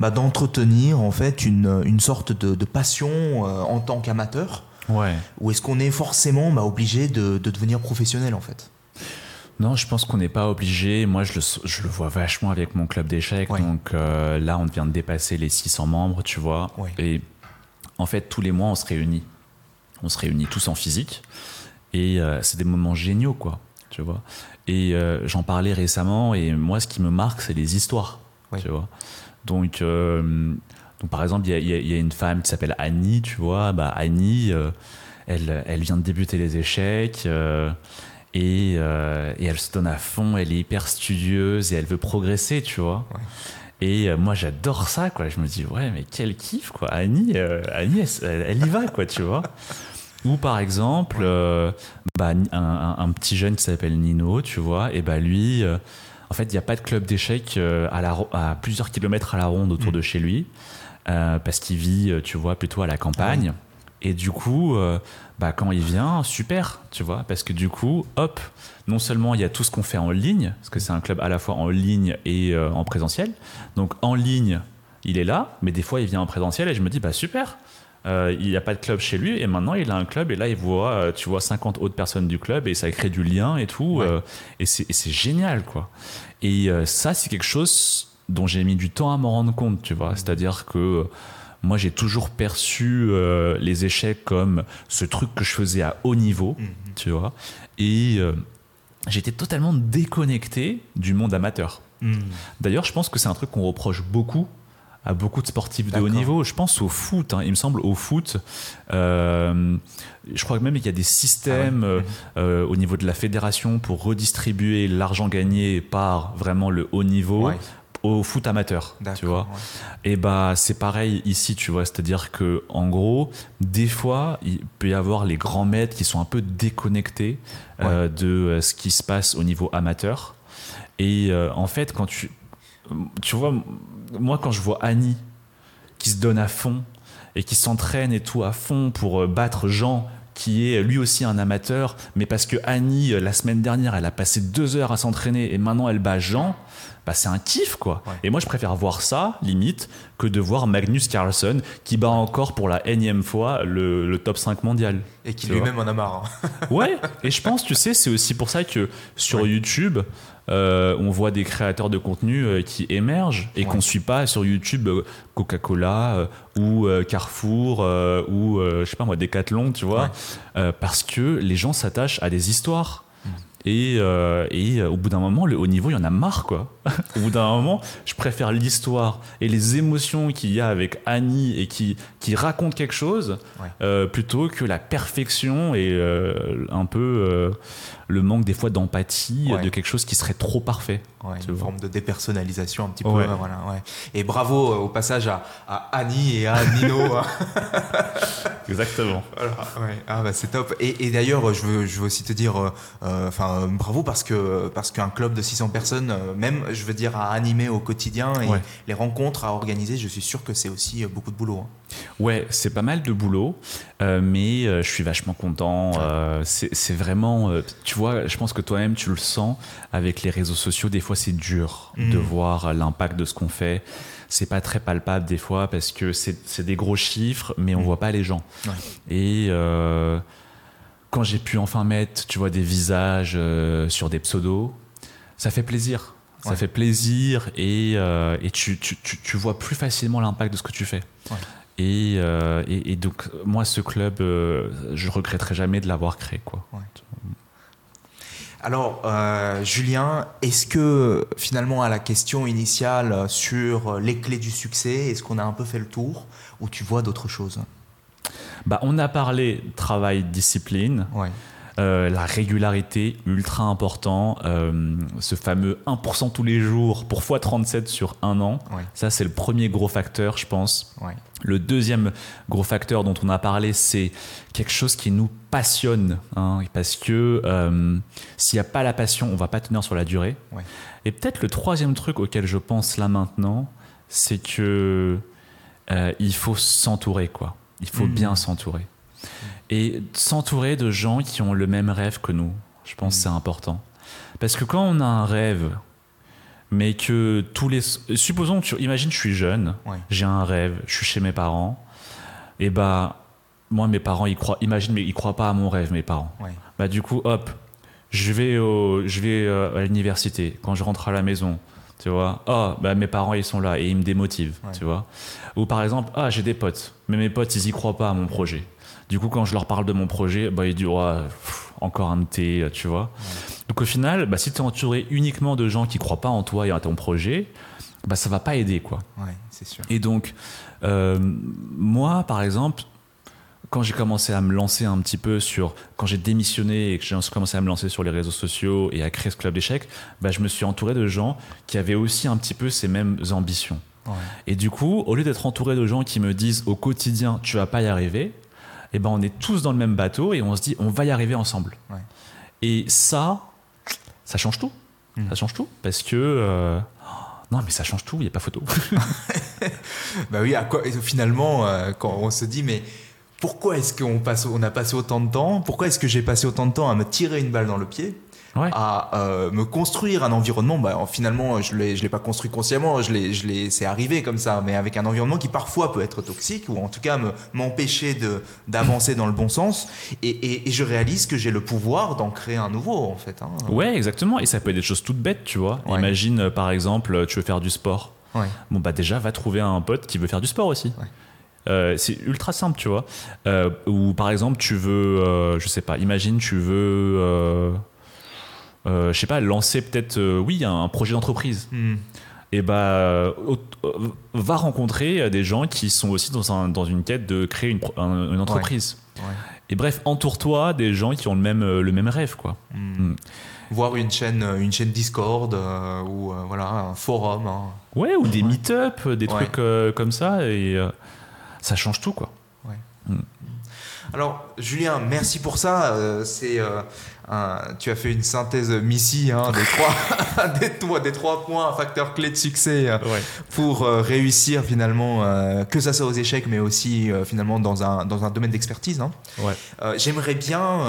bah, d'entretenir en fait une, une sorte de, passion euh, en tant qu'amateur? Ouais. ou est-ce qu'on est forcément bah, obligé de, de devenir professionnel en fait? Non, je pense qu'on n'est pas obligé. Moi, je le, je le, vois vachement avec mon club d'échecs. Donc euh, là, on vient de dépasser les 600 membres, tu vois. Et en fait, tous les mois, on se réunit. On se réunit tous en physique. Et euh, c'est des moments géniaux, quoi. Tu vois. Et euh, j'en parlais récemment. Et moi, ce qui me marque, c'est les histoires. Tu vois. Donc, donc, par exemple, il y, y, a une femme qui s'appelle Annie, tu vois. Bah, Annie, elle, elle vient de débuter les échecs. Euh, et, elle se donne à fond, elle est hyper studieuse et elle veut progresser, tu vois. Et euh, moi, j'adore ça, quoi. Je me dis, ouais, mais quel kiff, quoi. Annie, euh, Annie elle, y va, quoi, tu vois. [LAUGHS] Ou par exemple, bah, un, un- un petit jeune qui s'appelle Nino, tu vois, et bah lui, en fait, il n'y a pas de club d'échecs à, la ro- à plusieurs kilomètres à la ronde autour Mm. de chez lui, parce qu'il vit, tu vois, plutôt à la campagne. Et du coup, euh, bah, quand il vient, super, tu vois, parce que du coup, hop, non seulement il y a tout ce qu'on fait en ligne, parce que c'est un club à la fois en ligne et euh, en présentiel. Donc en ligne, il est là, mais des fois il vient en présentiel et je me dis, bah super, euh, il n'y a pas de club chez lui et maintenant il a un club et là il voit, euh, tu vois, 50 autres personnes du club et ça crée du lien et tout. Ouais. euh, et c'est génial, quoi. Et ça, c'est quelque chose dont j'ai mis du temps à m'en rendre compte, tu vois. C'est-à-dire que moi, j'ai toujours perçu euh, les échecs comme ce truc que je faisais à haut niveau, tu vois. Et euh, j'étais totalement déconnecté du monde amateur. Hmm. D'ailleurs, je pense que c'est un truc qu'on reproche beaucoup à beaucoup de sportifs de haut niveau. Je pense au foot. hein. Il me semble au foot. euh, je crois que même qu'il y a des systèmes Ah ouais. euh, au niveau de la fédération pour redistribuer l'argent gagné par vraiment le haut niveau Ouais. Au foot amateur. Tu vois. ouais. Et bah c'est pareil ici, tu vois, c'est-à-dire que en gros, des fois, il peut y avoir les grands maîtres qui sont un peu déconnectés euh, de euh, ce qui se passe au niveau amateur. Et euh, en fait, quand tu tu vois, moi quand je vois Annie qui se donne à fond et qui s'entraîne et tout à fond pour battre Jean qui est lui aussi un amateur, mais parce que Annie, la semaine dernière, elle a passé deux heures à s'entraîner et maintenant elle bat Jean, bah c'est un kiff quoi. Ouais. Et moi je préfère voir ça, limite, que de voir Magnus Carlsen qui bat encore pour la énième fois le, le top 5 mondial. Et qui lui-même en a marre. hein. Ouais, et je pense, tu sais, c'est aussi pour ça que sur Ouais. YouTube, euh, on voit des créateurs de contenu euh, qui émergent et Ouais. qu'on suit pas sur YouTube euh, Coca-Cola ou Carrefour ou je sais pas moi Decathlon, tu vois, Ouais. Parce que les gens s'attachent à des histoires. Et, euh, et euh, au bout d'un moment, le haut niveau, il y en a marre, quoi. [LAUGHS] au bout d'un moment, je préfère l'histoire et les émotions qu'il y a avec Annie et qui, qui raconte quelque chose Ouais. euh, plutôt que la perfection et euh, un peu euh, le manque des fois d'empathie Ouais. de quelque chose qui serait trop parfait. Ouais, une vois. forme de dépersonnalisation un petit peu. Ouais. euh, Voilà. Et bravo euh, au passage à, à Annie et à Nino. hein. [LAUGHS] Exactement. Voilà. Ah bah c'est top. Et, et d'ailleurs, je veux, je veux aussi te dire, euh, enfin, euh, bravo parce que parce qu'un club de 600 personnes, même, je veux dire, à animer au quotidien et les rencontres à organiser, je suis sûr que c'est aussi beaucoup de boulot. hein. Ouais, c'est pas mal de boulot, euh, mais je suis vachement content. euh, c'est vraiment, tu vois, je pense que toi-même tu le sens avec les réseaux sociaux. Des fois, c'est dur Mhm. de voir l'impact de ce qu'on fait. C'est pas très palpable des fois parce que c'est des gros chiffres, mais on Mhm. voit pas les gens. Ouais. Et euh, quand j'ai pu enfin mettre, tu vois, des visages euh, sur des pseudos, ça fait plaisir. Ça Ouais. fait plaisir et, euh, et tu, tu, tu, tu vois plus facilement l'impact de ce que tu fais. Ouais. Et, euh, et, et donc, moi, ce club, euh, je regretterai jamais de l'avoir créé. Quoi. Alors, euh, Julien, est-ce que finalement à la question initiale sur les clés du succès, est-ce qu'on a un peu fait le tour ou tu vois d'autres choses? Bah, on a parlé travail, discipline, Ouais. euh, la régularité, ultra important, euh, ce fameux 1% tous les jours pour x37 sur un an. Ouais. Ça, c'est le premier gros facteur, je pense. Ouais. Le deuxième gros facteur dont on a parlé, c'est quelque chose qui nous passionne. hein, parce que euh, s'il n'y a pas la passion, on va pas tenir sur la durée. Ouais. Et peut-être le troisième truc auquel je pense là maintenant, c'est que euh, il faut s'entourer, quoi. Il faut Mhm. bien s'entourer. Et s'entourer de gens qui ont le même rêve que nous. Je pense que c'est important. Parce que quand on a un rêve, mais que tous les... Supposons, que tu... imagine, je suis jeune, Ouais. j'ai un rêve, je suis chez mes parents, et bah, moi, mes parents, ils croient, imagine, mais ils croient pas à mon rêve, mes parents. Ouais. Bah, du coup, hop, je vais, au, je vais euh, à l'université, quand je rentre à la maison, tu vois, ah, bah, mes parents, ils sont là, et ils me démotivent, Ouais. tu vois. Ou par exemple, ah, j'ai des potes, mais mes potes, ils y croient pas à mon projet. Du coup, quand je leur parle de mon projet, bah, ils disent, Ouais, pff, encore un de tes, tu vois. Donc au final, bah, si tu es entouré uniquement de gens qui croient pas en toi et à ton projet, bah, ça va pas aider, quoi. Ouais, c'est sûr. Et donc, euh, moi, par exemple, quand j'ai commencé à me lancer un petit peu sur, quand j'ai démissionné et que j'ai commencé à me lancer sur les réseaux sociaux et à créer ce club d'échecs, bah, je me suis entouré de gens qui avaient aussi un petit peu ces mêmes ambitions. Ouais. Et du coup, au lieu d'être entouré de gens qui me disent au quotidien, tu vas pas y arriver, et ben on est tous dans le même bateau et on se dit on va y arriver ensemble. Ouais. Et ça, ça change tout. Mm. Ça change tout parce que euh, non mais ça change tout, il y a pas photo. [LAUGHS] Bah oui, à quoi, finalement, euh, quand on se dit, mais pourquoi est-ce qu'on passe, on a passé autant de temps? Pourquoi est-ce que j'ai passé autant de temps à me tirer une balle dans le pied? Ouais. à euh, me construire un environnement. Bah, finalement, je l'ai, je l'ai pas construit consciemment. Je l'ai, je l'ai, c'est arrivé comme ça, mais avec un environnement qui parfois peut être toxique ou en tout cas me, m'empêcher de d'avancer dans le bon sens. Et, et, et je réalise que j'ai le pouvoir d'en créer un nouveau en fait. hein. Ouais, exactement. Et ça peut être des choses toutes bêtes, tu vois. Ouais. Imagine, euh, par exemple, tu veux faire du sport. Ouais. Bon, bah déjà, va trouver un pote qui veut faire du sport aussi. Ouais. Euh, c'est ultra simple, tu vois. Euh, ou par exemple, tu veux, euh, je sais pas, imagine, tu veux, je sais pas, lancer peut-être, euh, oui, un, un projet d'entreprise. Hmm. Et bah, euh, euh, va rencontrer euh, des gens qui sont aussi dans, un- dans une quête de créer une, entreprise. Ouais. Et bref, entoure-toi des gens qui ont le même, euh, le même rêve, quoi. Hmm. Mm. Voir une chaîne, euh, une chaîne Discord euh, ou euh, voilà un forum. hein. Ouais, ou des Ouais. meet-up, des trucs euh, comme ça, et euh, ça change tout, quoi. Alors, Julien, merci pour ça. Euh, c'est, euh, un- tu as fait une synthèse Missy hein, des, [LAUGHS] trois, [LAUGHS] des, trois, des trois points, facteurs clés de succès euh, Ouais. pour euh, réussir finalement, euh, que ça soit aux échecs, mais aussi euh, finalement dans un, dans un domaine d'expertise. hein. Ouais. J'aimerais bien,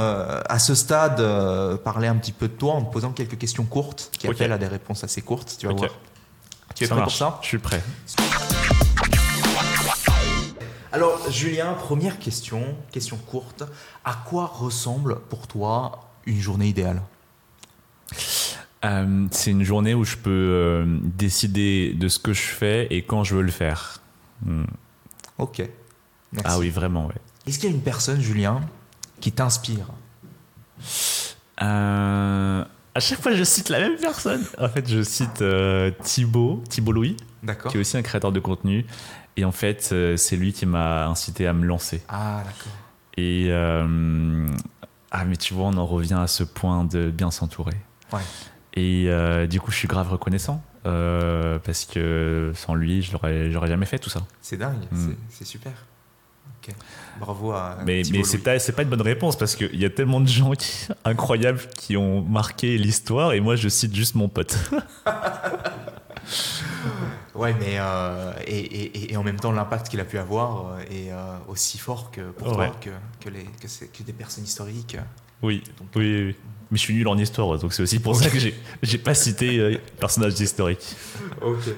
à ce stade, parler un petit peu de toi en te posant quelques questions courtes qui appellent à des réponses assez courtes. Tu vas Ok. voir. Tu es Ça prêt marche. pour ça? Je suis prêt. Alors, Julien, première question, question courte. À quoi ressemble pour toi une journée idéale Euh, c'est une journée où je peux euh, décider de ce que je fais et quand je veux le faire. Hmm. Ok. Merci. Ah oui, vraiment, ouais. Est-ce qu'il y a une personne, Julien, qui t'inspire? Euh, à chaque fois, je cite la même personne. En fait, je cite Thibaut, Thibaut Louis, qui est aussi un créateur de contenu. Et en fait, c'est lui qui m'a incité à me lancer. Ah, d'accord. Et euh, ah, mais tu vois, on en revient à ce point de bien s'entourer. Ouais. Et euh, du coup, je suis grave reconnaissant euh, parce que sans lui, je j'aurais jamais fait tout ça. C'est dingue, Hmm. c'est- super. Ok. Bravo à Mais, mais c'est, pas, pas une bonne réponse parce qu'il y a tellement de gens qui, [LAUGHS] incroyables qui ont marqué l'histoire et moi, je cite juste mon pote. [LAUGHS] [LAUGHS] Ouais, mais euh, et, et- et en même temps, l'impact qu'il a pu avoir euh, est euh, aussi fort que pour toi que, que, les, que, c'est- que des personnes historiques. Oui, Donc, oui, oui, oui. Mais je suis nul en histoire, donc c'est aussi pour ça que j'ai, j'ai pas cité euh, personnages historiques. [LAUGHS] Ok.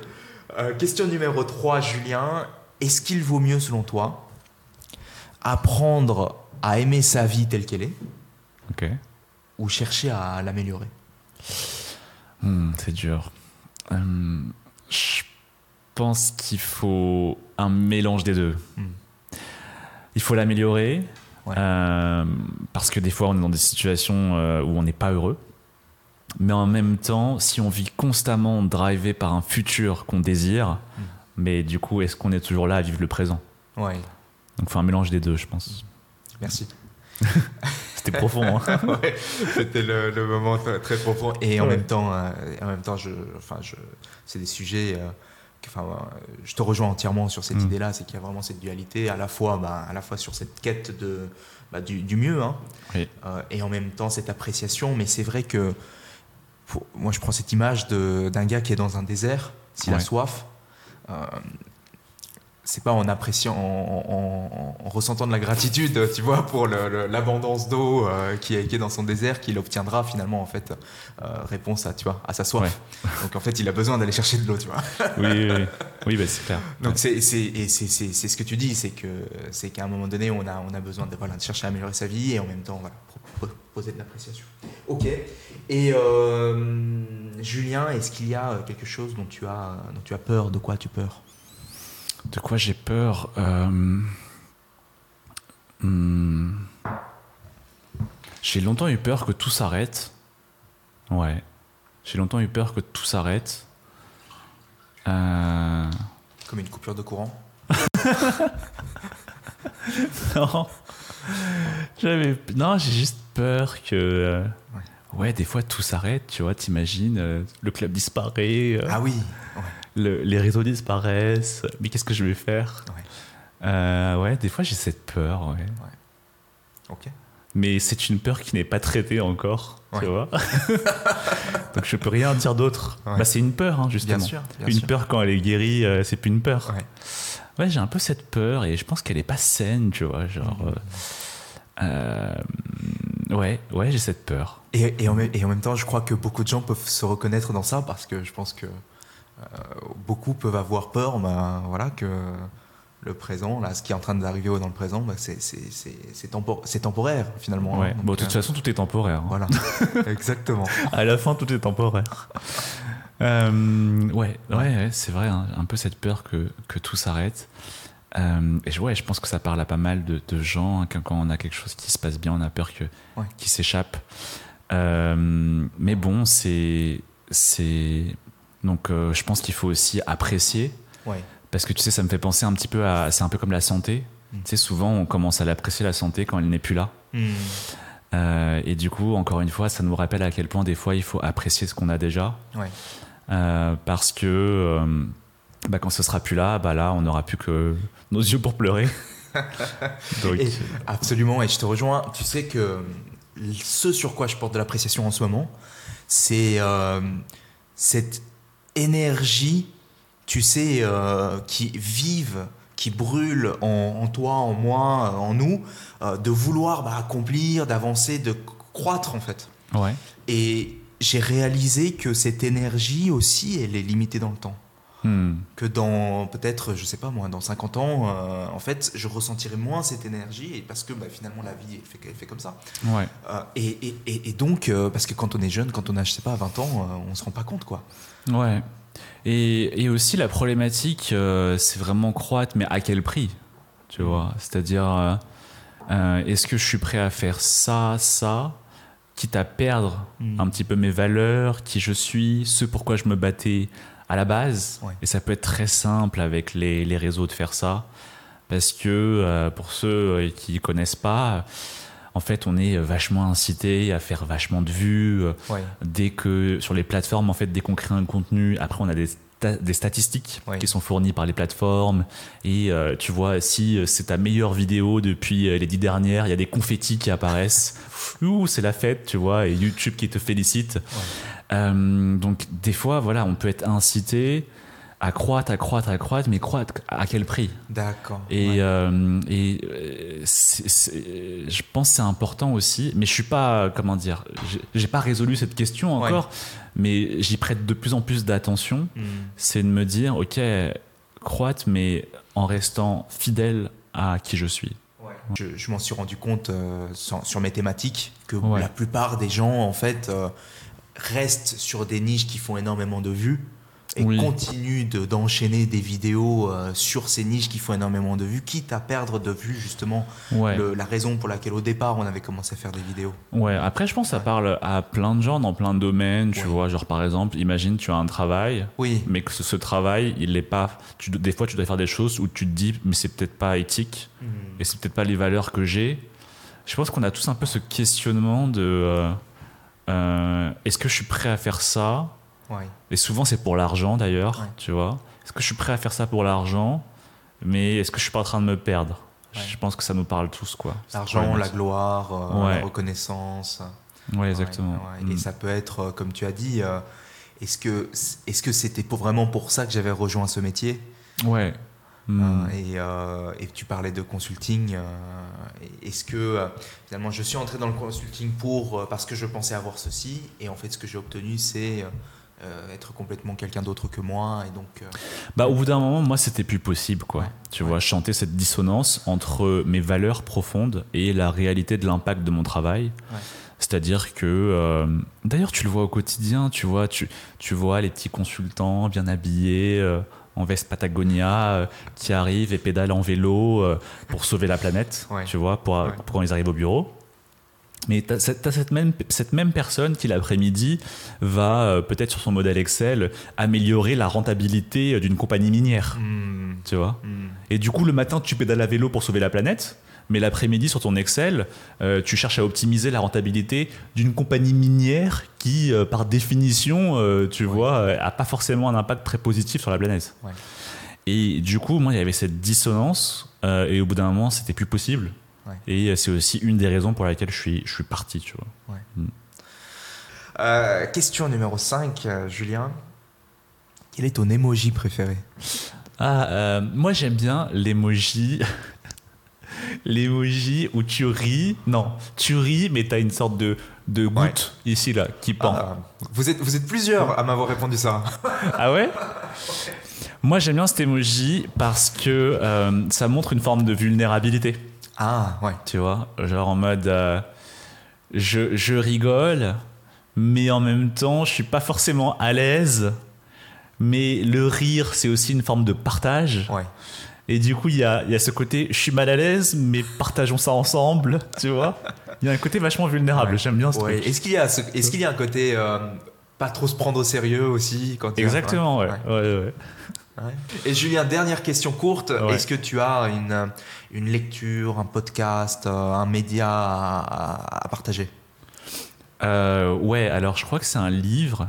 Question numéro 3, Julien. Est-ce qu'il vaut mieux, selon toi, apprendre à aimer sa vie telle qu'elle est ou chercher à l'améliorer? Hmm, c'est dur. Hum, je pense qu'il faut un mélange des deux. Hmm. Il faut l'améliorer Ouais. euh, parce que des fois on est dans des situations euh, où on n'est pas heureux. Mais en même temps, si on vit constamment drivé par un futur qu'on désire, Hmm. mais du coup, est-ce qu'on est toujours là à vivre le présent? Ouais, Donc, il faut un mélange des deux, je pense. merci. [LAUGHS] C'était profond. Hein [LAUGHS] Ouais, C'était le, le moment très, très profond. Et en Ouais. même temps, euh, en même temps, je, enfin, je, c'est des sujets. euh, que, enfin, euh, je te rejoins entièrement sur cette Mm. idée-là, c'est qu'il y a vraiment cette dualité, à la fois, bah, à la fois sur cette quête de, bah, du, du mieux, hein, Oui. euh, et en même temps cette appréciation. Mais c'est vrai que, pour- moi, je prends cette image de- d'un gars qui est dans un désert, s'il a soif. euh, c'est pas en appréciant, en, en- en- en ressentant de la gratitude, tu vois, pour l'abondance d'eau euh, qui, est, qui est dans son désert, qu'il obtiendra finalement en fait euh, réponse à, tu vois, à sa soif. [LAUGHS] Donc en fait, il a besoin d'aller chercher de l'eau, tu vois. Oui, oui, oui. Oui, bah, c'est clair. Donc c'est c'est ce que tu dis, c'est que c'est qu'à un moment donné, on a on a besoin de voilà de chercher à améliorer sa vie et en même temps voilà pro- pro- poser de l'appréciation. Ok. Et euh, Julien, est-ce qu'il y a quelque chose dont tu as dont tu as peur, de quoi tu peur De quoi j'ai peur Euh, hmm. J'ai longtemps eu peur que tout s'arrête. Ouais. J'ai longtemps eu peur que tout s'arrête. Euh, Comme une coupure de courant [LAUGHS] Non. J'avais... Non, j'ai juste peur que. euh, Ouais. Ouais, des fois tout s'arrête, tu vois, t'imagines, euh, le club disparaît, euh, Ah oui. Le- les réseaux disparaissent, mais qu'est-ce que je vais faire Ouais. Euh, Ouais, des fois j'ai cette peur, ouais. Ok. Mais c'est une peur qui n'est pas traitée encore, tu vois. [LAUGHS] Donc je peux rien dire d'autre. Bah, c'est une peur, hein, justement. Bien sûr, bien une sûr. peur quand elle est guérie, euh, c'est plus une peur. Ouais. Ouais, j'ai un peu cette peur et je pense qu'elle est pas saine, tu vois. Genre, Mhm. euh, euh, ouais, ouais, j'ai cette peur. Et, et, en même, et en même temps, je crois que beaucoup de gens peuvent se reconnaître dans ça parce que je pense que beaucoup peuvent avoir peur ben, voilà, que le présent, là, ce qui est en train d'arriver dans le présent, ben, c'est, c'est, c'est, c'est tempor- c'est temporaire finalement. Ouais. hein. Bon, de toute euh, façon, tout est temporaire. hein. Voilà, [LAUGHS] exactement. À la fin, tout est temporaire. [LAUGHS] Euh, ouais, ouais, ouais, c'est vrai, hein, un peu cette peur que, que tout s'arrête. Euh, et je, ouais, je pense que ça parle à pas mal de, de gens. quand on a quelque chose qui se passe bien, on a peur que, Ouais. qu'il s'échappe. Euh, mais bon, c'est. c'est donc, euh, je pense qu'il faut aussi apprécier. Ouais. Parce que tu sais, ça me fait penser un petit peu à. C'est un peu comme la santé. Mm. Tu sais, souvent, on commence à l'apprécier, la santé, quand elle n'est plus là. Euh, et du coup, encore une fois, ça nous rappelle à quel point des fois il faut apprécier ce qu'on a déjà. Ouais. Euh, parce que bah, quand ce sera plus là, bah là, on n'aura plus que nos yeux pour pleurer. [LAUGHS] Donc, Et- absolument, et je te rejoins. Tu sais que ce sur quoi je porte de l'appréciation en ce moment, c'est cette énergie, tu sais, euh, qui vive, qui brûle en, en toi, en moi, euh, en nous, euh, de vouloir bah, accomplir, d'avancer, de croître en fait. ouais. Et j'ai réalisé que cette énergie aussi, elle est limitée dans le temps Hmm. que dans peut-être, je sais pas moi, dans 50 ans, euh, en fait, je ressentirai moins cette énergie et parce que bah, finalement la vie elle fait, elle fait comme ça. Ouais. Euh, et, et- et- et donc, euh, parce que quand on est jeune, quand on a, je sais pas, 20 ans, on se rend pas compte quoi. Ouais. Et, et aussi, la problématique, euh, c'est vraiment croître, mais à quel prix Tu vois? C'est-à-dire, euh, euh, est-ce que je suis prêt à faire ça, ça, quitte à perdre Mm. un petit peu mes valeurs, qui je suis, ce pourquoi je me battais à la base? Ouais. Et ça peut être très simple avec les, les réseaux de faire ça. Parce que euh, pour ceux qui connaissent pas, en fait, on est vachement incité à faire vachement de vues. euh, Ouais. dès que sur les plateformes, en fait, dès qu'on crée un contenu, après on a des, des statistiques qui sont fournies par les plateformes. Et euh, tu vois, si euh, c'est ta meilleure vidéo depuis les dix dernières, il y a des confettis qui apparaissent. Ouh, c'est la fête, tu vois, et YouTube qui te félicite. Euh, donc des fois, voilà, on peut être incité à croître, à croître, à croître, mais croître à quel prix? D'accord. et, Ouais. euh, et euh, je pense que c'est important aussi, mais je suis pas, comment dire, j'ai- pas résolu cette question encore, mais j'y prête de plus en plus d'attention. Mm. C'est de me dire, ok, croître, mais en restant fidèle à qui je suis. Je, je m'en suis rendu compte euh, sur, sur mes thématiques que la plupart des gens en fait euh, restent sur des niches qui font énormément de vues et Oui. de- d'enchaîner des vidéos euh, sur ces niches qui font énormément de vues, quitte à perdre de vue justement Ouais. le- la raison pour laquelle au départ on avait commencé à faire des vidéos. Ouais, après, je pense que ça parle à plein de gens dans plein de domaines. Tu Ouais. vois, genre par exemple, imagine tu as un travail, Oui, mais que ce, ce travail, il n'est pas. Tu, des fois, tu dois faire des choses où tu te dis, mais c'est peut-être pas éthique. et c'est peut-être pas les valeurs que j'ai. Je pense qu'on a tous un peu ce questionnement de euh, euh, est-ce que je suis prêt à faire ça ouais. Et souvent c'est pour l'argent d'ailleurs, Ouais. tu vois. Est-ce que je suis prêt à faire ça pour l'argent? Mais est-ce que je suis pas en train de me perdre? Ouais. Je pense que ça nous parle tous quoi. L'argent, la gloire, euh, la reconnaissance. Ouais, exactement. Et Mm. ça peut être, euh, comme tu as dit, euh, est-ce que est-ce que c'était pour vraiment pour ça que j'avais rejoint ce métier? Ouais. Mm. Euh, et, et tu parlais de consulting. Est-ce que finalement je suis entré dans le consulting pour parce que je pensais avoir ceci et en fait ce que j'ai obtenu c'est euh, être complètement quelqu'un d'autre que moi et donc euh, Bah, au bout d'un moment, moi, c'était plus possible, quoi. Ouais. Tu vois, chanter cette dissonance entre mes valeurs profondes et la réalité de l'impact de mon travail. Ouais. C'est-à-dire que, euh, d'ailleurs, tu le vois au quotidien, tu vois, tu, tu vois les petits consultants bien habillés, en veste Patagonia, qui arrivent et pédalent en vélo pour sauver la planète, tu vois, pour quand ils arrivent au bureau. Mais tu as, cette, même, cette même personne qui, l'après-midi, va euh, peut-être sur son modèle Excel améliorer la rentabilité d'une compagnie minière. hmm, Tu vois? Hmm, Et du coup, le matin, tu pédales à vélo pour sauver la planète. Mais l'après-midi, sur ton Excel, euh, tu cherches à optimiser la rentabilité d'une compagnie minière qui, euh, par définition, euh, tu vois, euh, a pas forcément un impact très positif sur la planète. Ouais. Et du coup, moi, il y avait cette dissonance. euh, et au bout d'un moment, c'était plus possible. Ouais. Et c'est aussi une des raisons pour laquelle je suis, je suis parti, tu vois. Euh, question numéro 5, euh, Julien. Quel est ton emoji préféré? Ah, euh, moi j'aime bien l'emoji. [LAUGHS] l'emoji où tu ris. Non, tu ris, mais t'as une sorte de, de goutte ici, là, qui pend. Ah, vous, êtes, vous êtes plusieurs à m'avoir répondu ça. [LAUGHS] Ah ouais? Moi j'aime bien cet emoji parce que euh, ça montre une forme de vulnérabilité. Ah, ouais. Tu vois Genre en mode. euh, je, je rigole, mais en même temps, je suis pas forcément à l'aise. Mais le rire, c'est aussi une forme de partage. Ouais. Et du coup, il y a, y a ce côté, je suis mal à l'aise, mais partageons ça ensemble, tu vois Il y a un côté vachement vulnérable, Ouais. j'aime bien ce Ouais. Est-ce qu'il y, qu'il y a un côté euh, pas trop se prendre au sérieux aussi quand Exactement, ouais. Ouais. Et Julien, dernière question courte. Ouais. Est-ce que tu as une, euh, une lecture, un podcast, euh, un média à partager? Euh, ouais, alors je crois que c'est un livre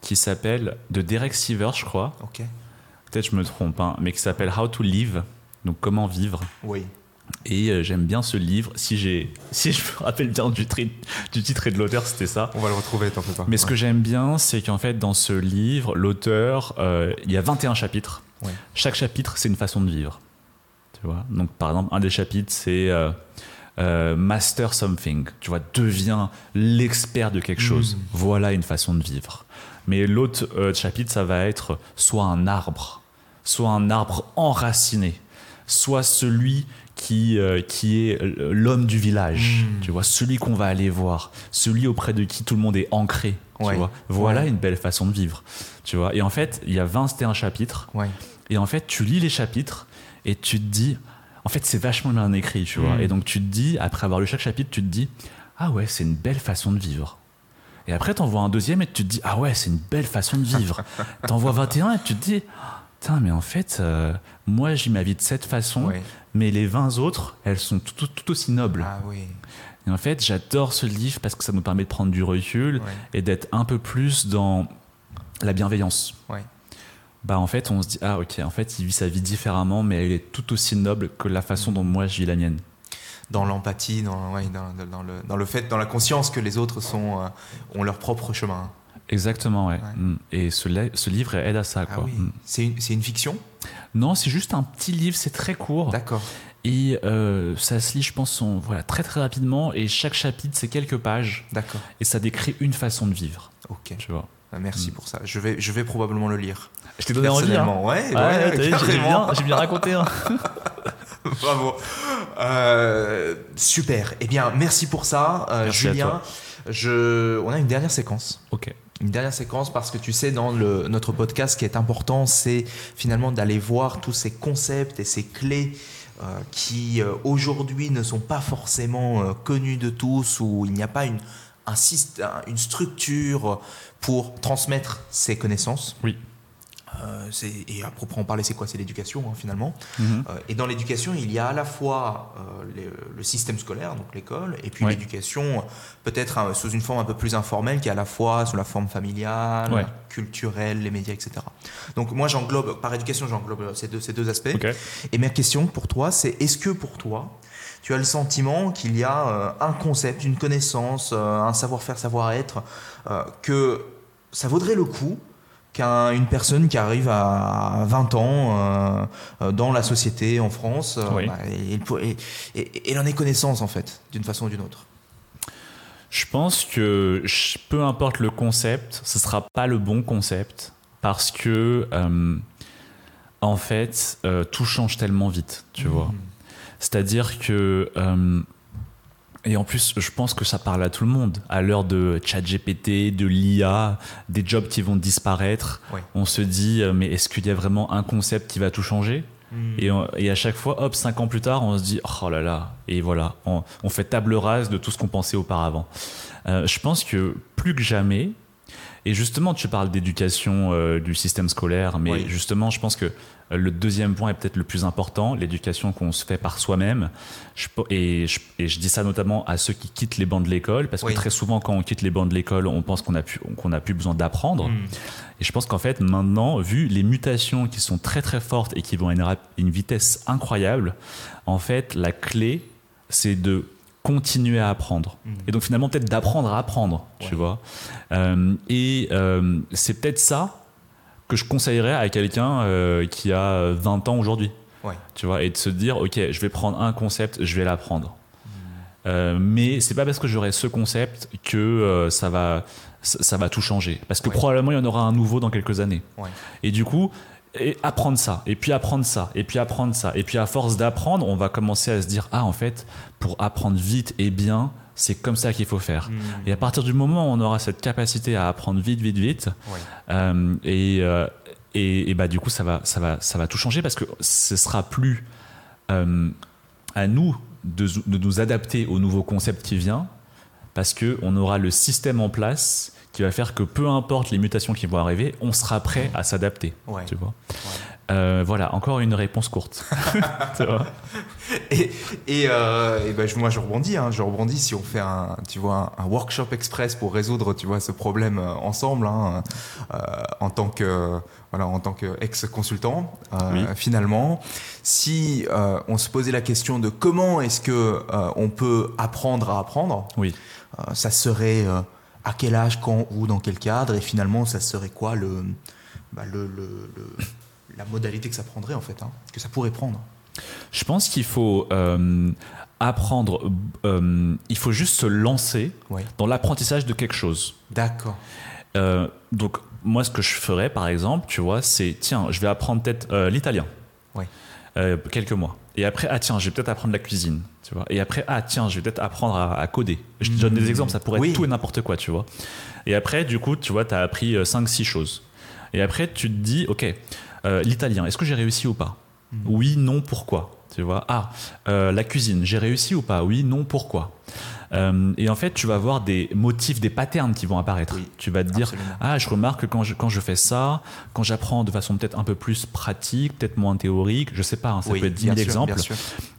qui s'appelle, de Derek Sivers, je crois, Ok. peut-être je me trompe, hein, mais qui s'appelle How to Live, donc comment vivre. Oui. Et euh, j'aime bien ce livre. Si, j'ai, si je me rappelle bien du, tri- du titre et de l'auteur, c'était ça. On va le retrouver, t'en fais pas. Mais ce que j'aime bien, c'est qu'en fait, dans ce livre, l'auteur, euh, il y a 21 chapitres. Ouais. Chaque chapitre, c'est une façon de vivre. Tu vois? Donc, par exemple, un des chapitres, c'est euh, euh, Master something. Tu vois, deviens l'expert de quelque chose. Voilà une façon de vivre. Mais l'autre chapitre, ça va être soit un arbre, soit un arbre enraciné, soit celui qui, euh, qui est l'homme du village, tu vois, celui qu'on va aller voir, celui auprès de qui tout le monde est ancré, tu vois. Voilà Ouais. une belle façon de vivre, tu vois. Et en fait, il y a 21 chapitres, Ouais. et en fait, tu lis les chapitres et tu te dis, en fait, c'est vachement bien écrit, tu vois. Mm. Et donc, tu te dis, après avoir lu chaque chapitre, tu te dis, ah ouais, c'est une belle façon de vivre. Et après, t'en vois un deuxième et tu te dis, ah ouais, c'est une belle façon de vivre. t'en vois 21 et tu te dis, putain, mais en fait, euh, moi, j'y ma vie de cette façon, mais les 20 autres, elles sont tout, tout- tout aussi nobles. Ah oui. Et en fait, j'adore ce livre parce que ça nous permet de prendre du recul et d'être un peu plus dans la bienveillance. Bah en fait, on se dit ah ok, en fait, il vit sa vie différemment, mais elle est tout aussi noble que la façon dont moi je vis la mienne. Dans l'empathie, dans, ouais, dans, dans- dans le, dans le fait, dans la conscience que les autres sont, euh, ont leur propre chemin. Exactement, ouais. Ouais. Mm. Et ce, li- ce livre aide à ça, Ah quoi. oui. Mm. C'est une, c'est une fiction? Non, c'est juste un petit livre, c'est très court. D'accord. Et euh, ça se lit, je pense, en- voilà, très très rapidement. Et chaque chapitre, c'est quelques pages. D'accord. Et ça décrit une façon de vivre, Ok. tu vois. Bah, Merci pour ça. Je vais, je vais probablement le lire. Je t'ai donné envie, hein. Ouais, Ouais, ouais, vu, j'ai bien, j'ai bien raconté. hein. [LAUGHS] Bravo. Euh, super. Eh bien, merci pour ça, euh, Merci à Julien. toi. Je, on a une dernière séquence. Ok. Une dernière séquence parce que tu sais, dans notre podcast, ce qui est important, c'est finalement d'aller voir tous ces concepts et ces clés euh, qui euh, aujourd'hui ne sont pas forcément euh, connus de tous, où il n'y a pas une, une structure pour transmettre ces connaissances. Oui. Euh, et à proprement parler, c'est quoi? C'est l'éducation hein, finalement. Mhm. Euh, et dans l'éducation, il y a à la fois euh, le, système scolaire, donc l'école, et puis Ouais. l'éducation peut-être hein, sous une forme un peu plus informelle, qui est à la fois sous la forme familiale, Ouais. culturelle, les médias, etc. Donc moi, j'englobe, par éducation, j'englobe ces deux, ces deux aspects. Et ma question pour toi, c'est est-ce que pour toi, tu as le sentiment qu'il y a un concept, une connaissance, un savoir-faire, savoir-être, que ça vaudrait le coup qu'une personne qui arrive à 20 ans euh, euh, dans la société en France, euh, Oui. bah, et, et- et- et elle en ait connaissance en fait, d'une façon ou d'une autre Je pense que peu importe le concept, ce sera pas le bon concept parce que euh, en fait euh, tout change tellement vite, tu vois. C'est-à-dire que et en plus, je pense que ça parle à tout le monde. À l'heure de ChatGPT, de l'IA, des jobs qui vont disparaître, on se dit euh, mais est-ce qu'il y a vraiment un concept qui va tout changer et, on- et à chaque fois, hop, cinq ans plus tard, on se dit oh là là, et voilà, on, on fait table rase de tout ce qu'on pensait auparavant. Euh, je pense que plus que jamais, et justement, tu parles d'éducation euh, du système scolaire, mais Oui. justement, je pense que euh, le deuxième point est peut-être le plus important, l'éducation qu'on se fait par soi-même. Et, je, et je dis ça notamment à ceux qui quittent les bancs de l'école, parce Oui. que très souvent, quand on quitte les bancs de l'école, on pense qu'on a plus, qu'on a plus besoin d'apprendre. Mm. Et je pense qu'en fait, maintenant, vu les mutations qui sont très très fortes et qui vont à une, vitesse incroyable, en fait, la clé, c'est de continuer à apprendre. Et donc finalement peut-être d'apprendre à apprendre, tu vois. Euh, et euh, c'est peut-être ça que je conseillerais à quelqu'un euh, qui a 20 ans aujourd'hui, Ouais. tu vois, et de se dire, ok, je vais prendre un concept, je vais l'apprendre. Euh, mais c'est pas parce que j'aurai ce concept que euh, ça va ça, ça va tout changer parce que Ouais. probablement il y en aura un nouveau dans quelques années Ouais. et du coup et apprendre ça et puis apprendre ça et puis apprendre ça et puis à force d'apprendre on va commencer à se dire ah en fait pour apprendre vite et bien c'est comme ça qu'il faut faire et à partir du moment où on aura cette capacité à apprendre vite vite vite euh, et, euh, et, et bah du coup ça va ça va ça va tout changer parce que ce sera plus euh, à nous de, de nous adapter au nouveau concept qui vient parce que on aura le système en place qui va faire que peu importe les mutations qui vont arriver, on sera prêt à s'adapter. Ouais. Tu vois. Euh, voilà, encore une réponse courte. [LAUGHS] Et, et, euh, et ben, je- moi, je rebondis. Hein, je rebondis si on fait un, tu vois, un, workshop express pour résoudre, tu vois, ce problème euh, ensemble, hein, euh, en tant que, voilà, en tant qu'ex-consultant. euh, Oui. Finalement, si euh, on se posait la question de comment est-ce que euh, on peut apprendre à apprendre, Oui. ça serait à quel âge, quand, où, dans quel cadre, et finalement, ça serait quoi le, bah, le, le- le- la modalité que ça prendrait en fait, hein, que ça pourrait prendre. Je pense qu'il faut euh, apprendre, euh, il faut juste se lancer dans l'apprentissage de quelque chose. D'accord. Euh, donc, moi, ce que je ferais, par exemple, tu vois, c'est tiens, je vais apprendre peut-être l'italien. Euh, quelques mois. Et après, ah tiens, je vais peut-être apprendre la cuisine, tu vois. Et après, ah tiens, je vais peut-être apprendre à, à coder. Je te donne des exemples, ça pourrait Oui. être tout et n'importe quoi, tu vois. Et après, du coup, tu vois, tu as appris 5-6 choses. Et après, tu te dis, ok, euh, l'italien, est-ce que j'ai réussi ou pas Oui, non, pourquoi Tu vois, ah, euh, la cuisine, j'ai réussi ou pas Oui, non, pourquoi Euh, Et en fait, tu vas voir des motifs, des patterns qui vont apparaître. Oui, tu vas te dire, absolument. ah, je remarque que quand je, quand je fais ça, quand j'apprends de façon peut-être un peu plus pratique, peut-être moins théorique, je sais pas, hein, ça Oui, peut être 10 bien 000 sûr, exemples,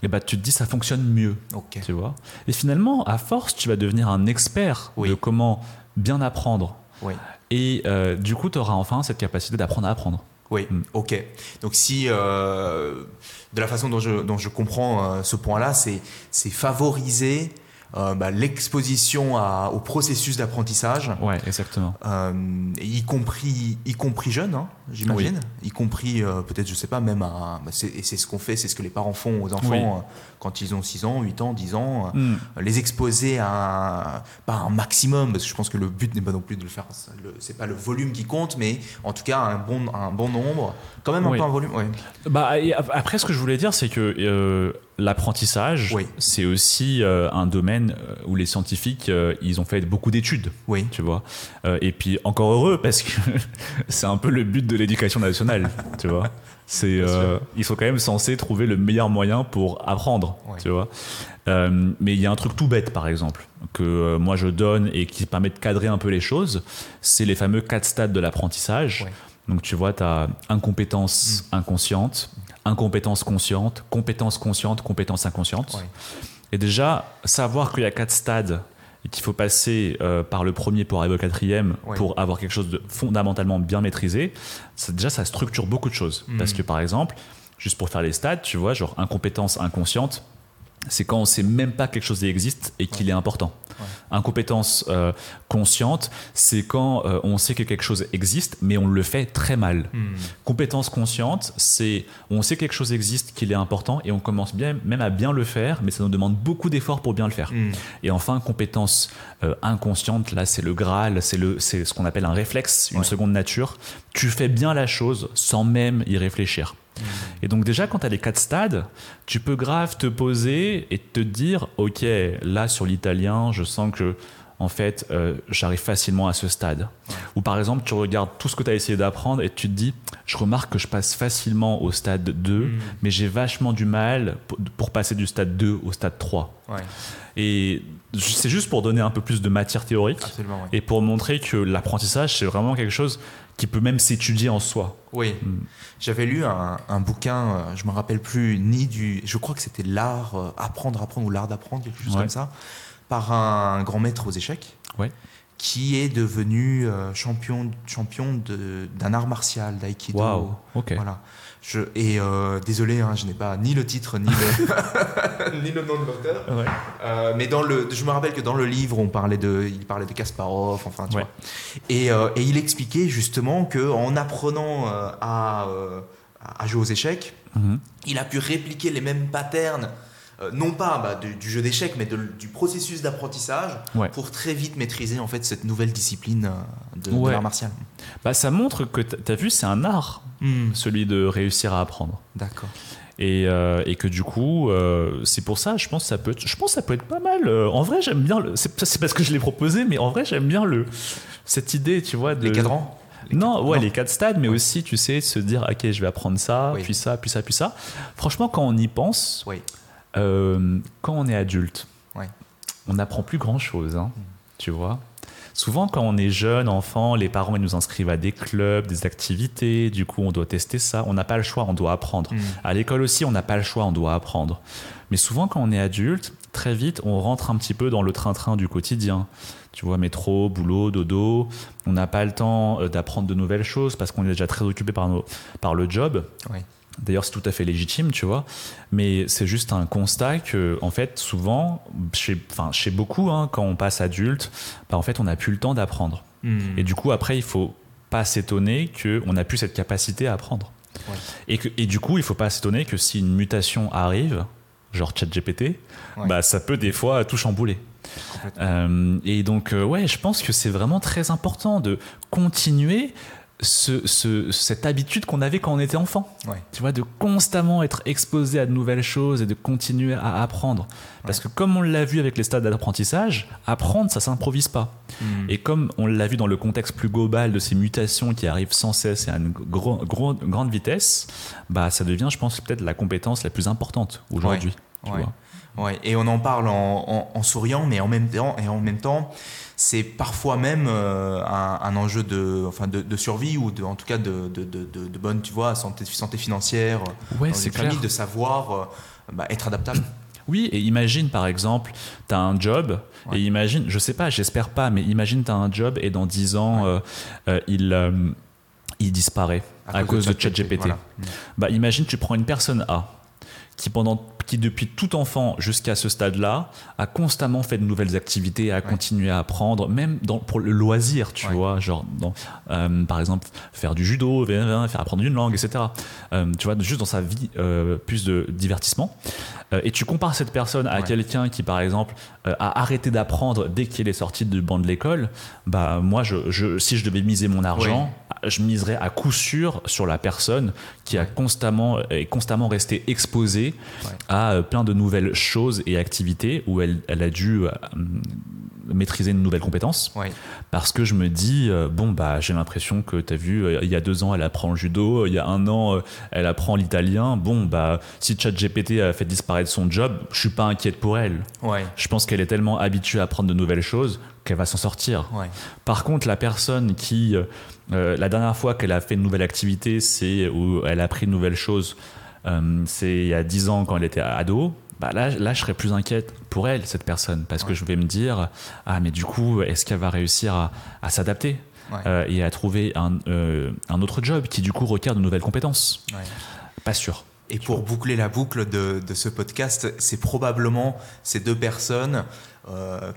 et bah, tu te dis ça fonctionne mieux, Ok. tu vois. Et finalement, à force, tu vas devenir un expert Oui. de comment bien apprendre. Et euh, du coup, tu auras enfin cette capacité d'apprendre à apprendre. Oui, Mm. ok. Donc si, euh, de la façon dont je, dont je comprends euh, ce point-là, c'est c'est favoriser euh, bah, l'exposition au processus d'apprentissage, Ouais, exactement. euh, y compris y compris jeune, hein, j'imagine, y compris euh, peut-être, je sais pas, même à... bah, c'est- et c'est ce qu'on fait, c'est ce que les parents font aux enfants Oui. quand ils ont 6 ans, 8 ans, 10 ans. euh, Mm. les exposer à un, pas un maximum, parce que je pense que le but n'est pas non plus de le faire, c'est pas le volume qui compte, mais en tout cas un bon, un bon nombre, quand même un Oui. peu un volume, ouais. Bah, après, ce que je voulais dire, c'est que l'apprentissage, Oui. c'est aussi euh, un domaine euh, où les scientifiques, euh, ils ont fait beaucoup d'études. Oui, tu vois. Euh, et puis encore heureux parce que [LAUGHS] c'est un peu le but de l'éducation nationale, tu vois. C'est, ils sont quand même censés trouver le meilleur moyen pour apprendre, tu vois. Mais il y a un truc tout bête, par exemple, que moi je donne et qui permet de cadrer un peu les choses, c'est les fameux quatre stades de l'apprentissage. Donc tu vois, tu as incompétence inconsciente, incompétence consciente, compétence consciente, compétence inconsciente. Ouais. Et déjà, savoir qu'il y a quatre stades et qu'il faut passer euh, par le premier pour arriver au quatrième Ouais. pour avoir quelque chose de fondamentalement bien maîtrisé, ça, déjà ça structure beaucoup de choses. Mm. Parce que par exemple, juste pour faire les stades, tu vois, genre incompétence inconsciente, c'est quand on sait même pas que quelque chose existe et qu'il est important. Incompétence euh, consciente, c'est quand euh, on sait que quelque chose existe, mais on le fait très mal. Hmm. Compétence consciente, c'est on sait que quelque chose existe, qu'il est important, et on commence bien, même à bien le faire, mais ça nous demande beaucoup d'efforts pour bien le faire. Hmm. Et enfin, compétence euh, inconsciente, là c'est le Graal, c'est le, c'est ce qu'on appelle un réflexe, une Ouais. seconde nature. Tu fais bien la chose sans même y réfléchir. Et donc déjà, quand tu as les quatre stades, tu peux grave te poser et te dire, ok, là sur l'italien, je sens que en fait, euh, j'arrive facilement à ce stade. Ou par exemple, tu regardes tout ce que tu as essayé d'apprendre et tu te dis, je remarque que je passe facilement au stade 2, mais j'ai vachement du mal pour, passer du stade 2 au stade 3. Ouais, Et c'est juste pour donner un peu plus de matière théorique et pour montrer que l'apprentissage, c'est vraiment quelque chose qui peut même s'étudier en soi. Oui, j'avais lu un, un bouquin, euh, je me rappelle plus ni du, je crois que c'était l'art euh, apprendre, apprendre ou l'art d'apprendre, quelque chose Ouais. comme ça, par un grand maître aux échecs, Ouais. qui est devenu euh, champion, champion d'un art martial, d'aïkido. Waouh, ok. Voilà. Je, et euh, désolé, hein, je n'ai pas ni le titre ni le, [LAUGHS] ni le nom de l'auteur. Ouais. Euh, mais dans le, je me rappelle que dans le livre, on parlait de, il parlait de Kasparov, enfin, tu Ouais. vois. Et, euh, et il expliquait justement que en apprenant à, à jouer aux échecs, Mhm. il a pu répliquer les mêmes patterns, euh, non pas bah, du, du jeu d'échecs, mais de- du processus d'apprentissage, Ouais. pour très vite maîtriser en fait cette nouvelle discipline euh, de, l'art martial. Bah, ça montre que tu as vu, c'est un art, celui de réussir à apprendre. D'accord. Et, euh, et que du coup, euh, c'est pour ça, je pense que ça peut être, je pense que ça peut être pas mal. En vrai, j'aime bien. le- C'est c'est parce que je l'ai proposé, mais en vrai, j'aime bien le cette idée, tu vois, de Les cadrans? Les Non, cadres- ouais, les quatre stades, mais aussi, tu sais, se dire, ok, je vais apprendre ça, Oui. puis ça, puis ça, puis ça. Franchement, quand on y pense, Oui. Euh, quand on est adulte, Ouais. on n'apprend plus grand-chose, hein, tu vois. Souvent, quand on est jeune, enfant, les parents ils nous inscrivent à des clubs, des activités, du coup, on doit tester ça. On n'a pas le choix, on doit apprendre. Mm. À l'école aussi, on n'a pas le choix, on doit apprendre. Mais souvent, quand on est adulte, très vite, on rentre un petit peu dans le train-train du quotidien. Tu vois, métro, boulot, dodo. On n'a pas le temps euh, d'apprendre de nouvelles choses parce qu'on est déjà très occupé par, nos, par le job. Oui. D'ailleurs, c'est tout à fait légitime, tu vois. Mais c'est juste un constat que, en fait, souvent, chez, enfin, chez beaucoup, hein, quand on passe adulte, bah, en fait, on n'a plus le temps d'apprendre. Mm. Et du coup, après, il faut pas s'étonner qu'on n'a plus cette capacité à apprendre. Ouais. Et, que, et du coup, il faut pas s'étonner que si une mutation arrive, genre ChatGPT, Ouais. bah, ça peut des fois tout chambouler. Euh, et donc, euh, ouais, je pense que c'est vraiment très important de continuer ce, ce- cette habitude qu'on avait quand on était enfant. Ouais. Tu vois, de constamment être exposé à de nouvelles choses et de continuer à apprendre. Parce que comme on l'a vu avec les stades d'apprentissage, apprendre, ça s'improvise pas. Mm. Et comme on l'a vu dans le contexte plus global de ces mutations qui arrivent sans cesse et à une gro- gro- grande vitesse, bah ça devient, je pense, peut-être la compétence la plus importante aujourd'hui. tu Ouais. vois. Ouais, et on en parle en, en- en souriant, mais en même temps, et en même temps, c'est parfois même euh, un, un enjeu de, enfin de, de survie ou de, en tout cas de, bonne, tu vois, santé, santé financière. Ouais, dans famille, clair. de savoir euh, bah, être adaptable. Oui, et imagine par exemple, tu as un job, Ouais. et imagine, je sais pas, j'espère pas, mais imagine tu as un job et dans 10 ans, euh, euh, il, euh, il disparaît à, cause de ChatGPT. voilà. Bah, imagine, tu prends une personne A qui, pendant, qui depuis tout enfant jusqu'à ce stade-là, a constamment fait de nouvelles activités, a continué à apprendre, même dans, pour le loisir, tu Ouais. vois, genre, dans, euh, par exemple, faire du judo, faire apprendre une langue, etc. Euh, tu vois, juste dans sa vie, euh, plus de divertissement. Et tu compares cette personne à Ouais. quelqu'un qui, par exemple, a arrêté d'apprendre dès qu'il est sorti du banc de l'école, bah, moi, je, je- si je devais miser mon argent, je miserais à coup sûr sur la personne qui a constamment, est constamment resté exposée Ouais. à euh, plein de nouvelles choses et activités où elle, elle a dû euh, maîtriser une nouvelle compétence. Ouais. Parce que je me dis, euh, bon, bah, j'ai l'impression que tu as vu, euh, il y a deux ans, elle apprend le judo, il y a un an, euh, elle apprend l'italien. Bon, bah, si ChatGPT a fait disparaître son job, je suis pas inquiète pour elle. Ouais. Je pense qu'elle est tellement habituée à apprendre de nouvelles choses qu'elle va s'en sortir. Ouais. Par contre, la personne qui, euh, la dernière fois qu'elle a fait une nouvelle activité, c'est où elle a appris une nouvelle chose, euh, c'est il y a 10 ans quand elle était ado. Bah là, là, je serais plus inquiète pour elle, cette personne, parce que je vais me dire, ah, mais du coup, est-ce qu'elle va réussir à, à s'adapter Ouais. euh, et à trouver un, euh, un autre job qui, du coup, requiert de nouvelles compétences? Ouais. Pas sûr. Et pour boucler la boucle de, de ce podcast, c'est probablement ces deux personnes,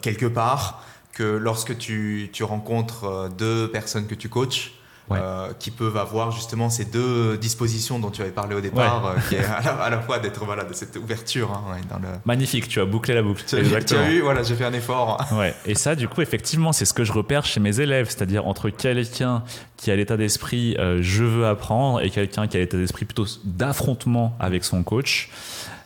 quelque part, que lorsque tu, tu rencontres euh, deux personnes que tu coaches, Ouais. euh, qui peuvent avoir justement ces deux dispositions dont tu avais parlé au départ, euh, qui est [LAUGHS] à la, à la fois d'être voilà, de cette ouverture hein, ouais, dans le. Magnifique, tu as bouclé la boucle. Tu, tu as vu, voilà, j'ai fait un effort. [LAUGHS] Ouais. Et ça, du coup, effectivement, c'est ce que je repère chez mes élèves, c'est-à-dire entre quelqu'un qui a l'état d'esprit euh, je veux apprendre et quelqu'un qui a l'état d'esprit plutôt d'affrontement avec son coach.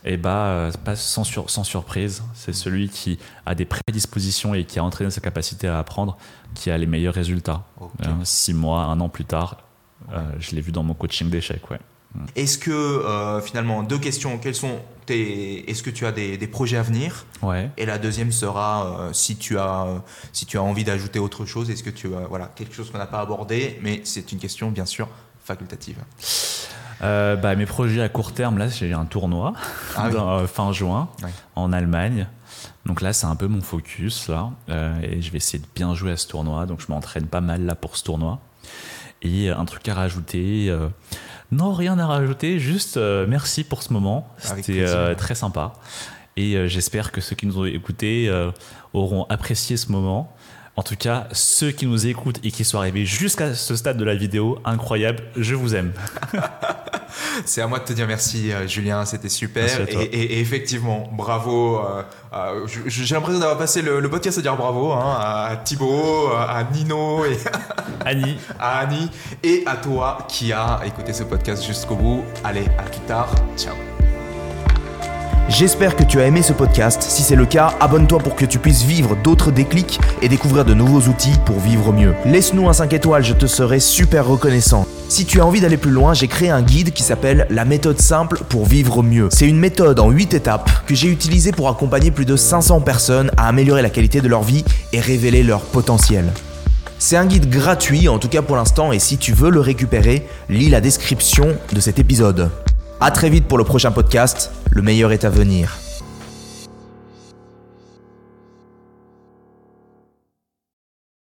Et bah, euh, pas sans, sur- sans surprise, c'est celui qui a des prédispositions et qui a entraîné sa capacité à apprendre qui a les meilleurs résultats. Euh, six mois, un an plus tard, euh, je l'ai vu dans mon coaching d'échecs. Ouais. Est-ce que euh, finalement, deux questions, quels sont tes. Est-ce que tu as des, des projets à venir? Ouais. Et la deuxième sera euh, si tu as euh, si tu as envie d'ajouter autre chose. Est-ce que tu as voilà quelque chose qu'on n'a pas abordé, mais c'est une question bien sûr facultative. Euh, bah, mes projets à court terme, là, j'ai un tournoi Ah oui. euh, fin juin Ouais. en Allemagne Donc là, c'est un peu mon focus là, euh, et je vais essayer de bien jouer à ce tournoi. Donc je m'entraîne pas mal là pour ce tournoi. Et un truc à rajouter. non, rien à rajouter, juste merci pour ce moment. C'était très sympa. Et j'espère que ceux qui nous ont écoutés auront apprécié ce moment. En tout cas, ceux qui nous écoutent et qui sont arrivés jusqu'à ce stade de la vidéo, incroyable, je vous aime. [LAUGHS] C'est à moi de te dire merci, euh, Julien, c'était super. Et, toi. et- et effectivement, bravo. euh, euh, J'ai l'impression d'avoir passé le, le podcast à dire bravo hein, à Thibaut, à Nino et [LAUGHS] Annie, à Annie et à toi qui a écouté ce podcast jusqu'au bout. Allez, à plus tard. Ciao. J'espère que tu as aimé ce podcast. Si c'est le cas, abonne-toi pour que tu puisses vivre d'autres déclics et découvrir de nouveaux outils pour vivre mieux. Laisse-nous un 5 étoiles, je te serai super reconnaissant. Si tu as envie d'aller plus loin, j'ai créé un guide qui s'appelle La méthode simple pour vivre mieux. C'est une méthode en 8 étapes que j'ai utilisée pour accompagner plus de 500 personnes à améliorer la qualité de leur vie et révéler leur potentiel. C'est un guide gratuit, en tout cas pour l'instant, et si tu veux le récupérer, lis la description de cet épisode. A très vite pour le prochain podcast, le meilleur est à venir.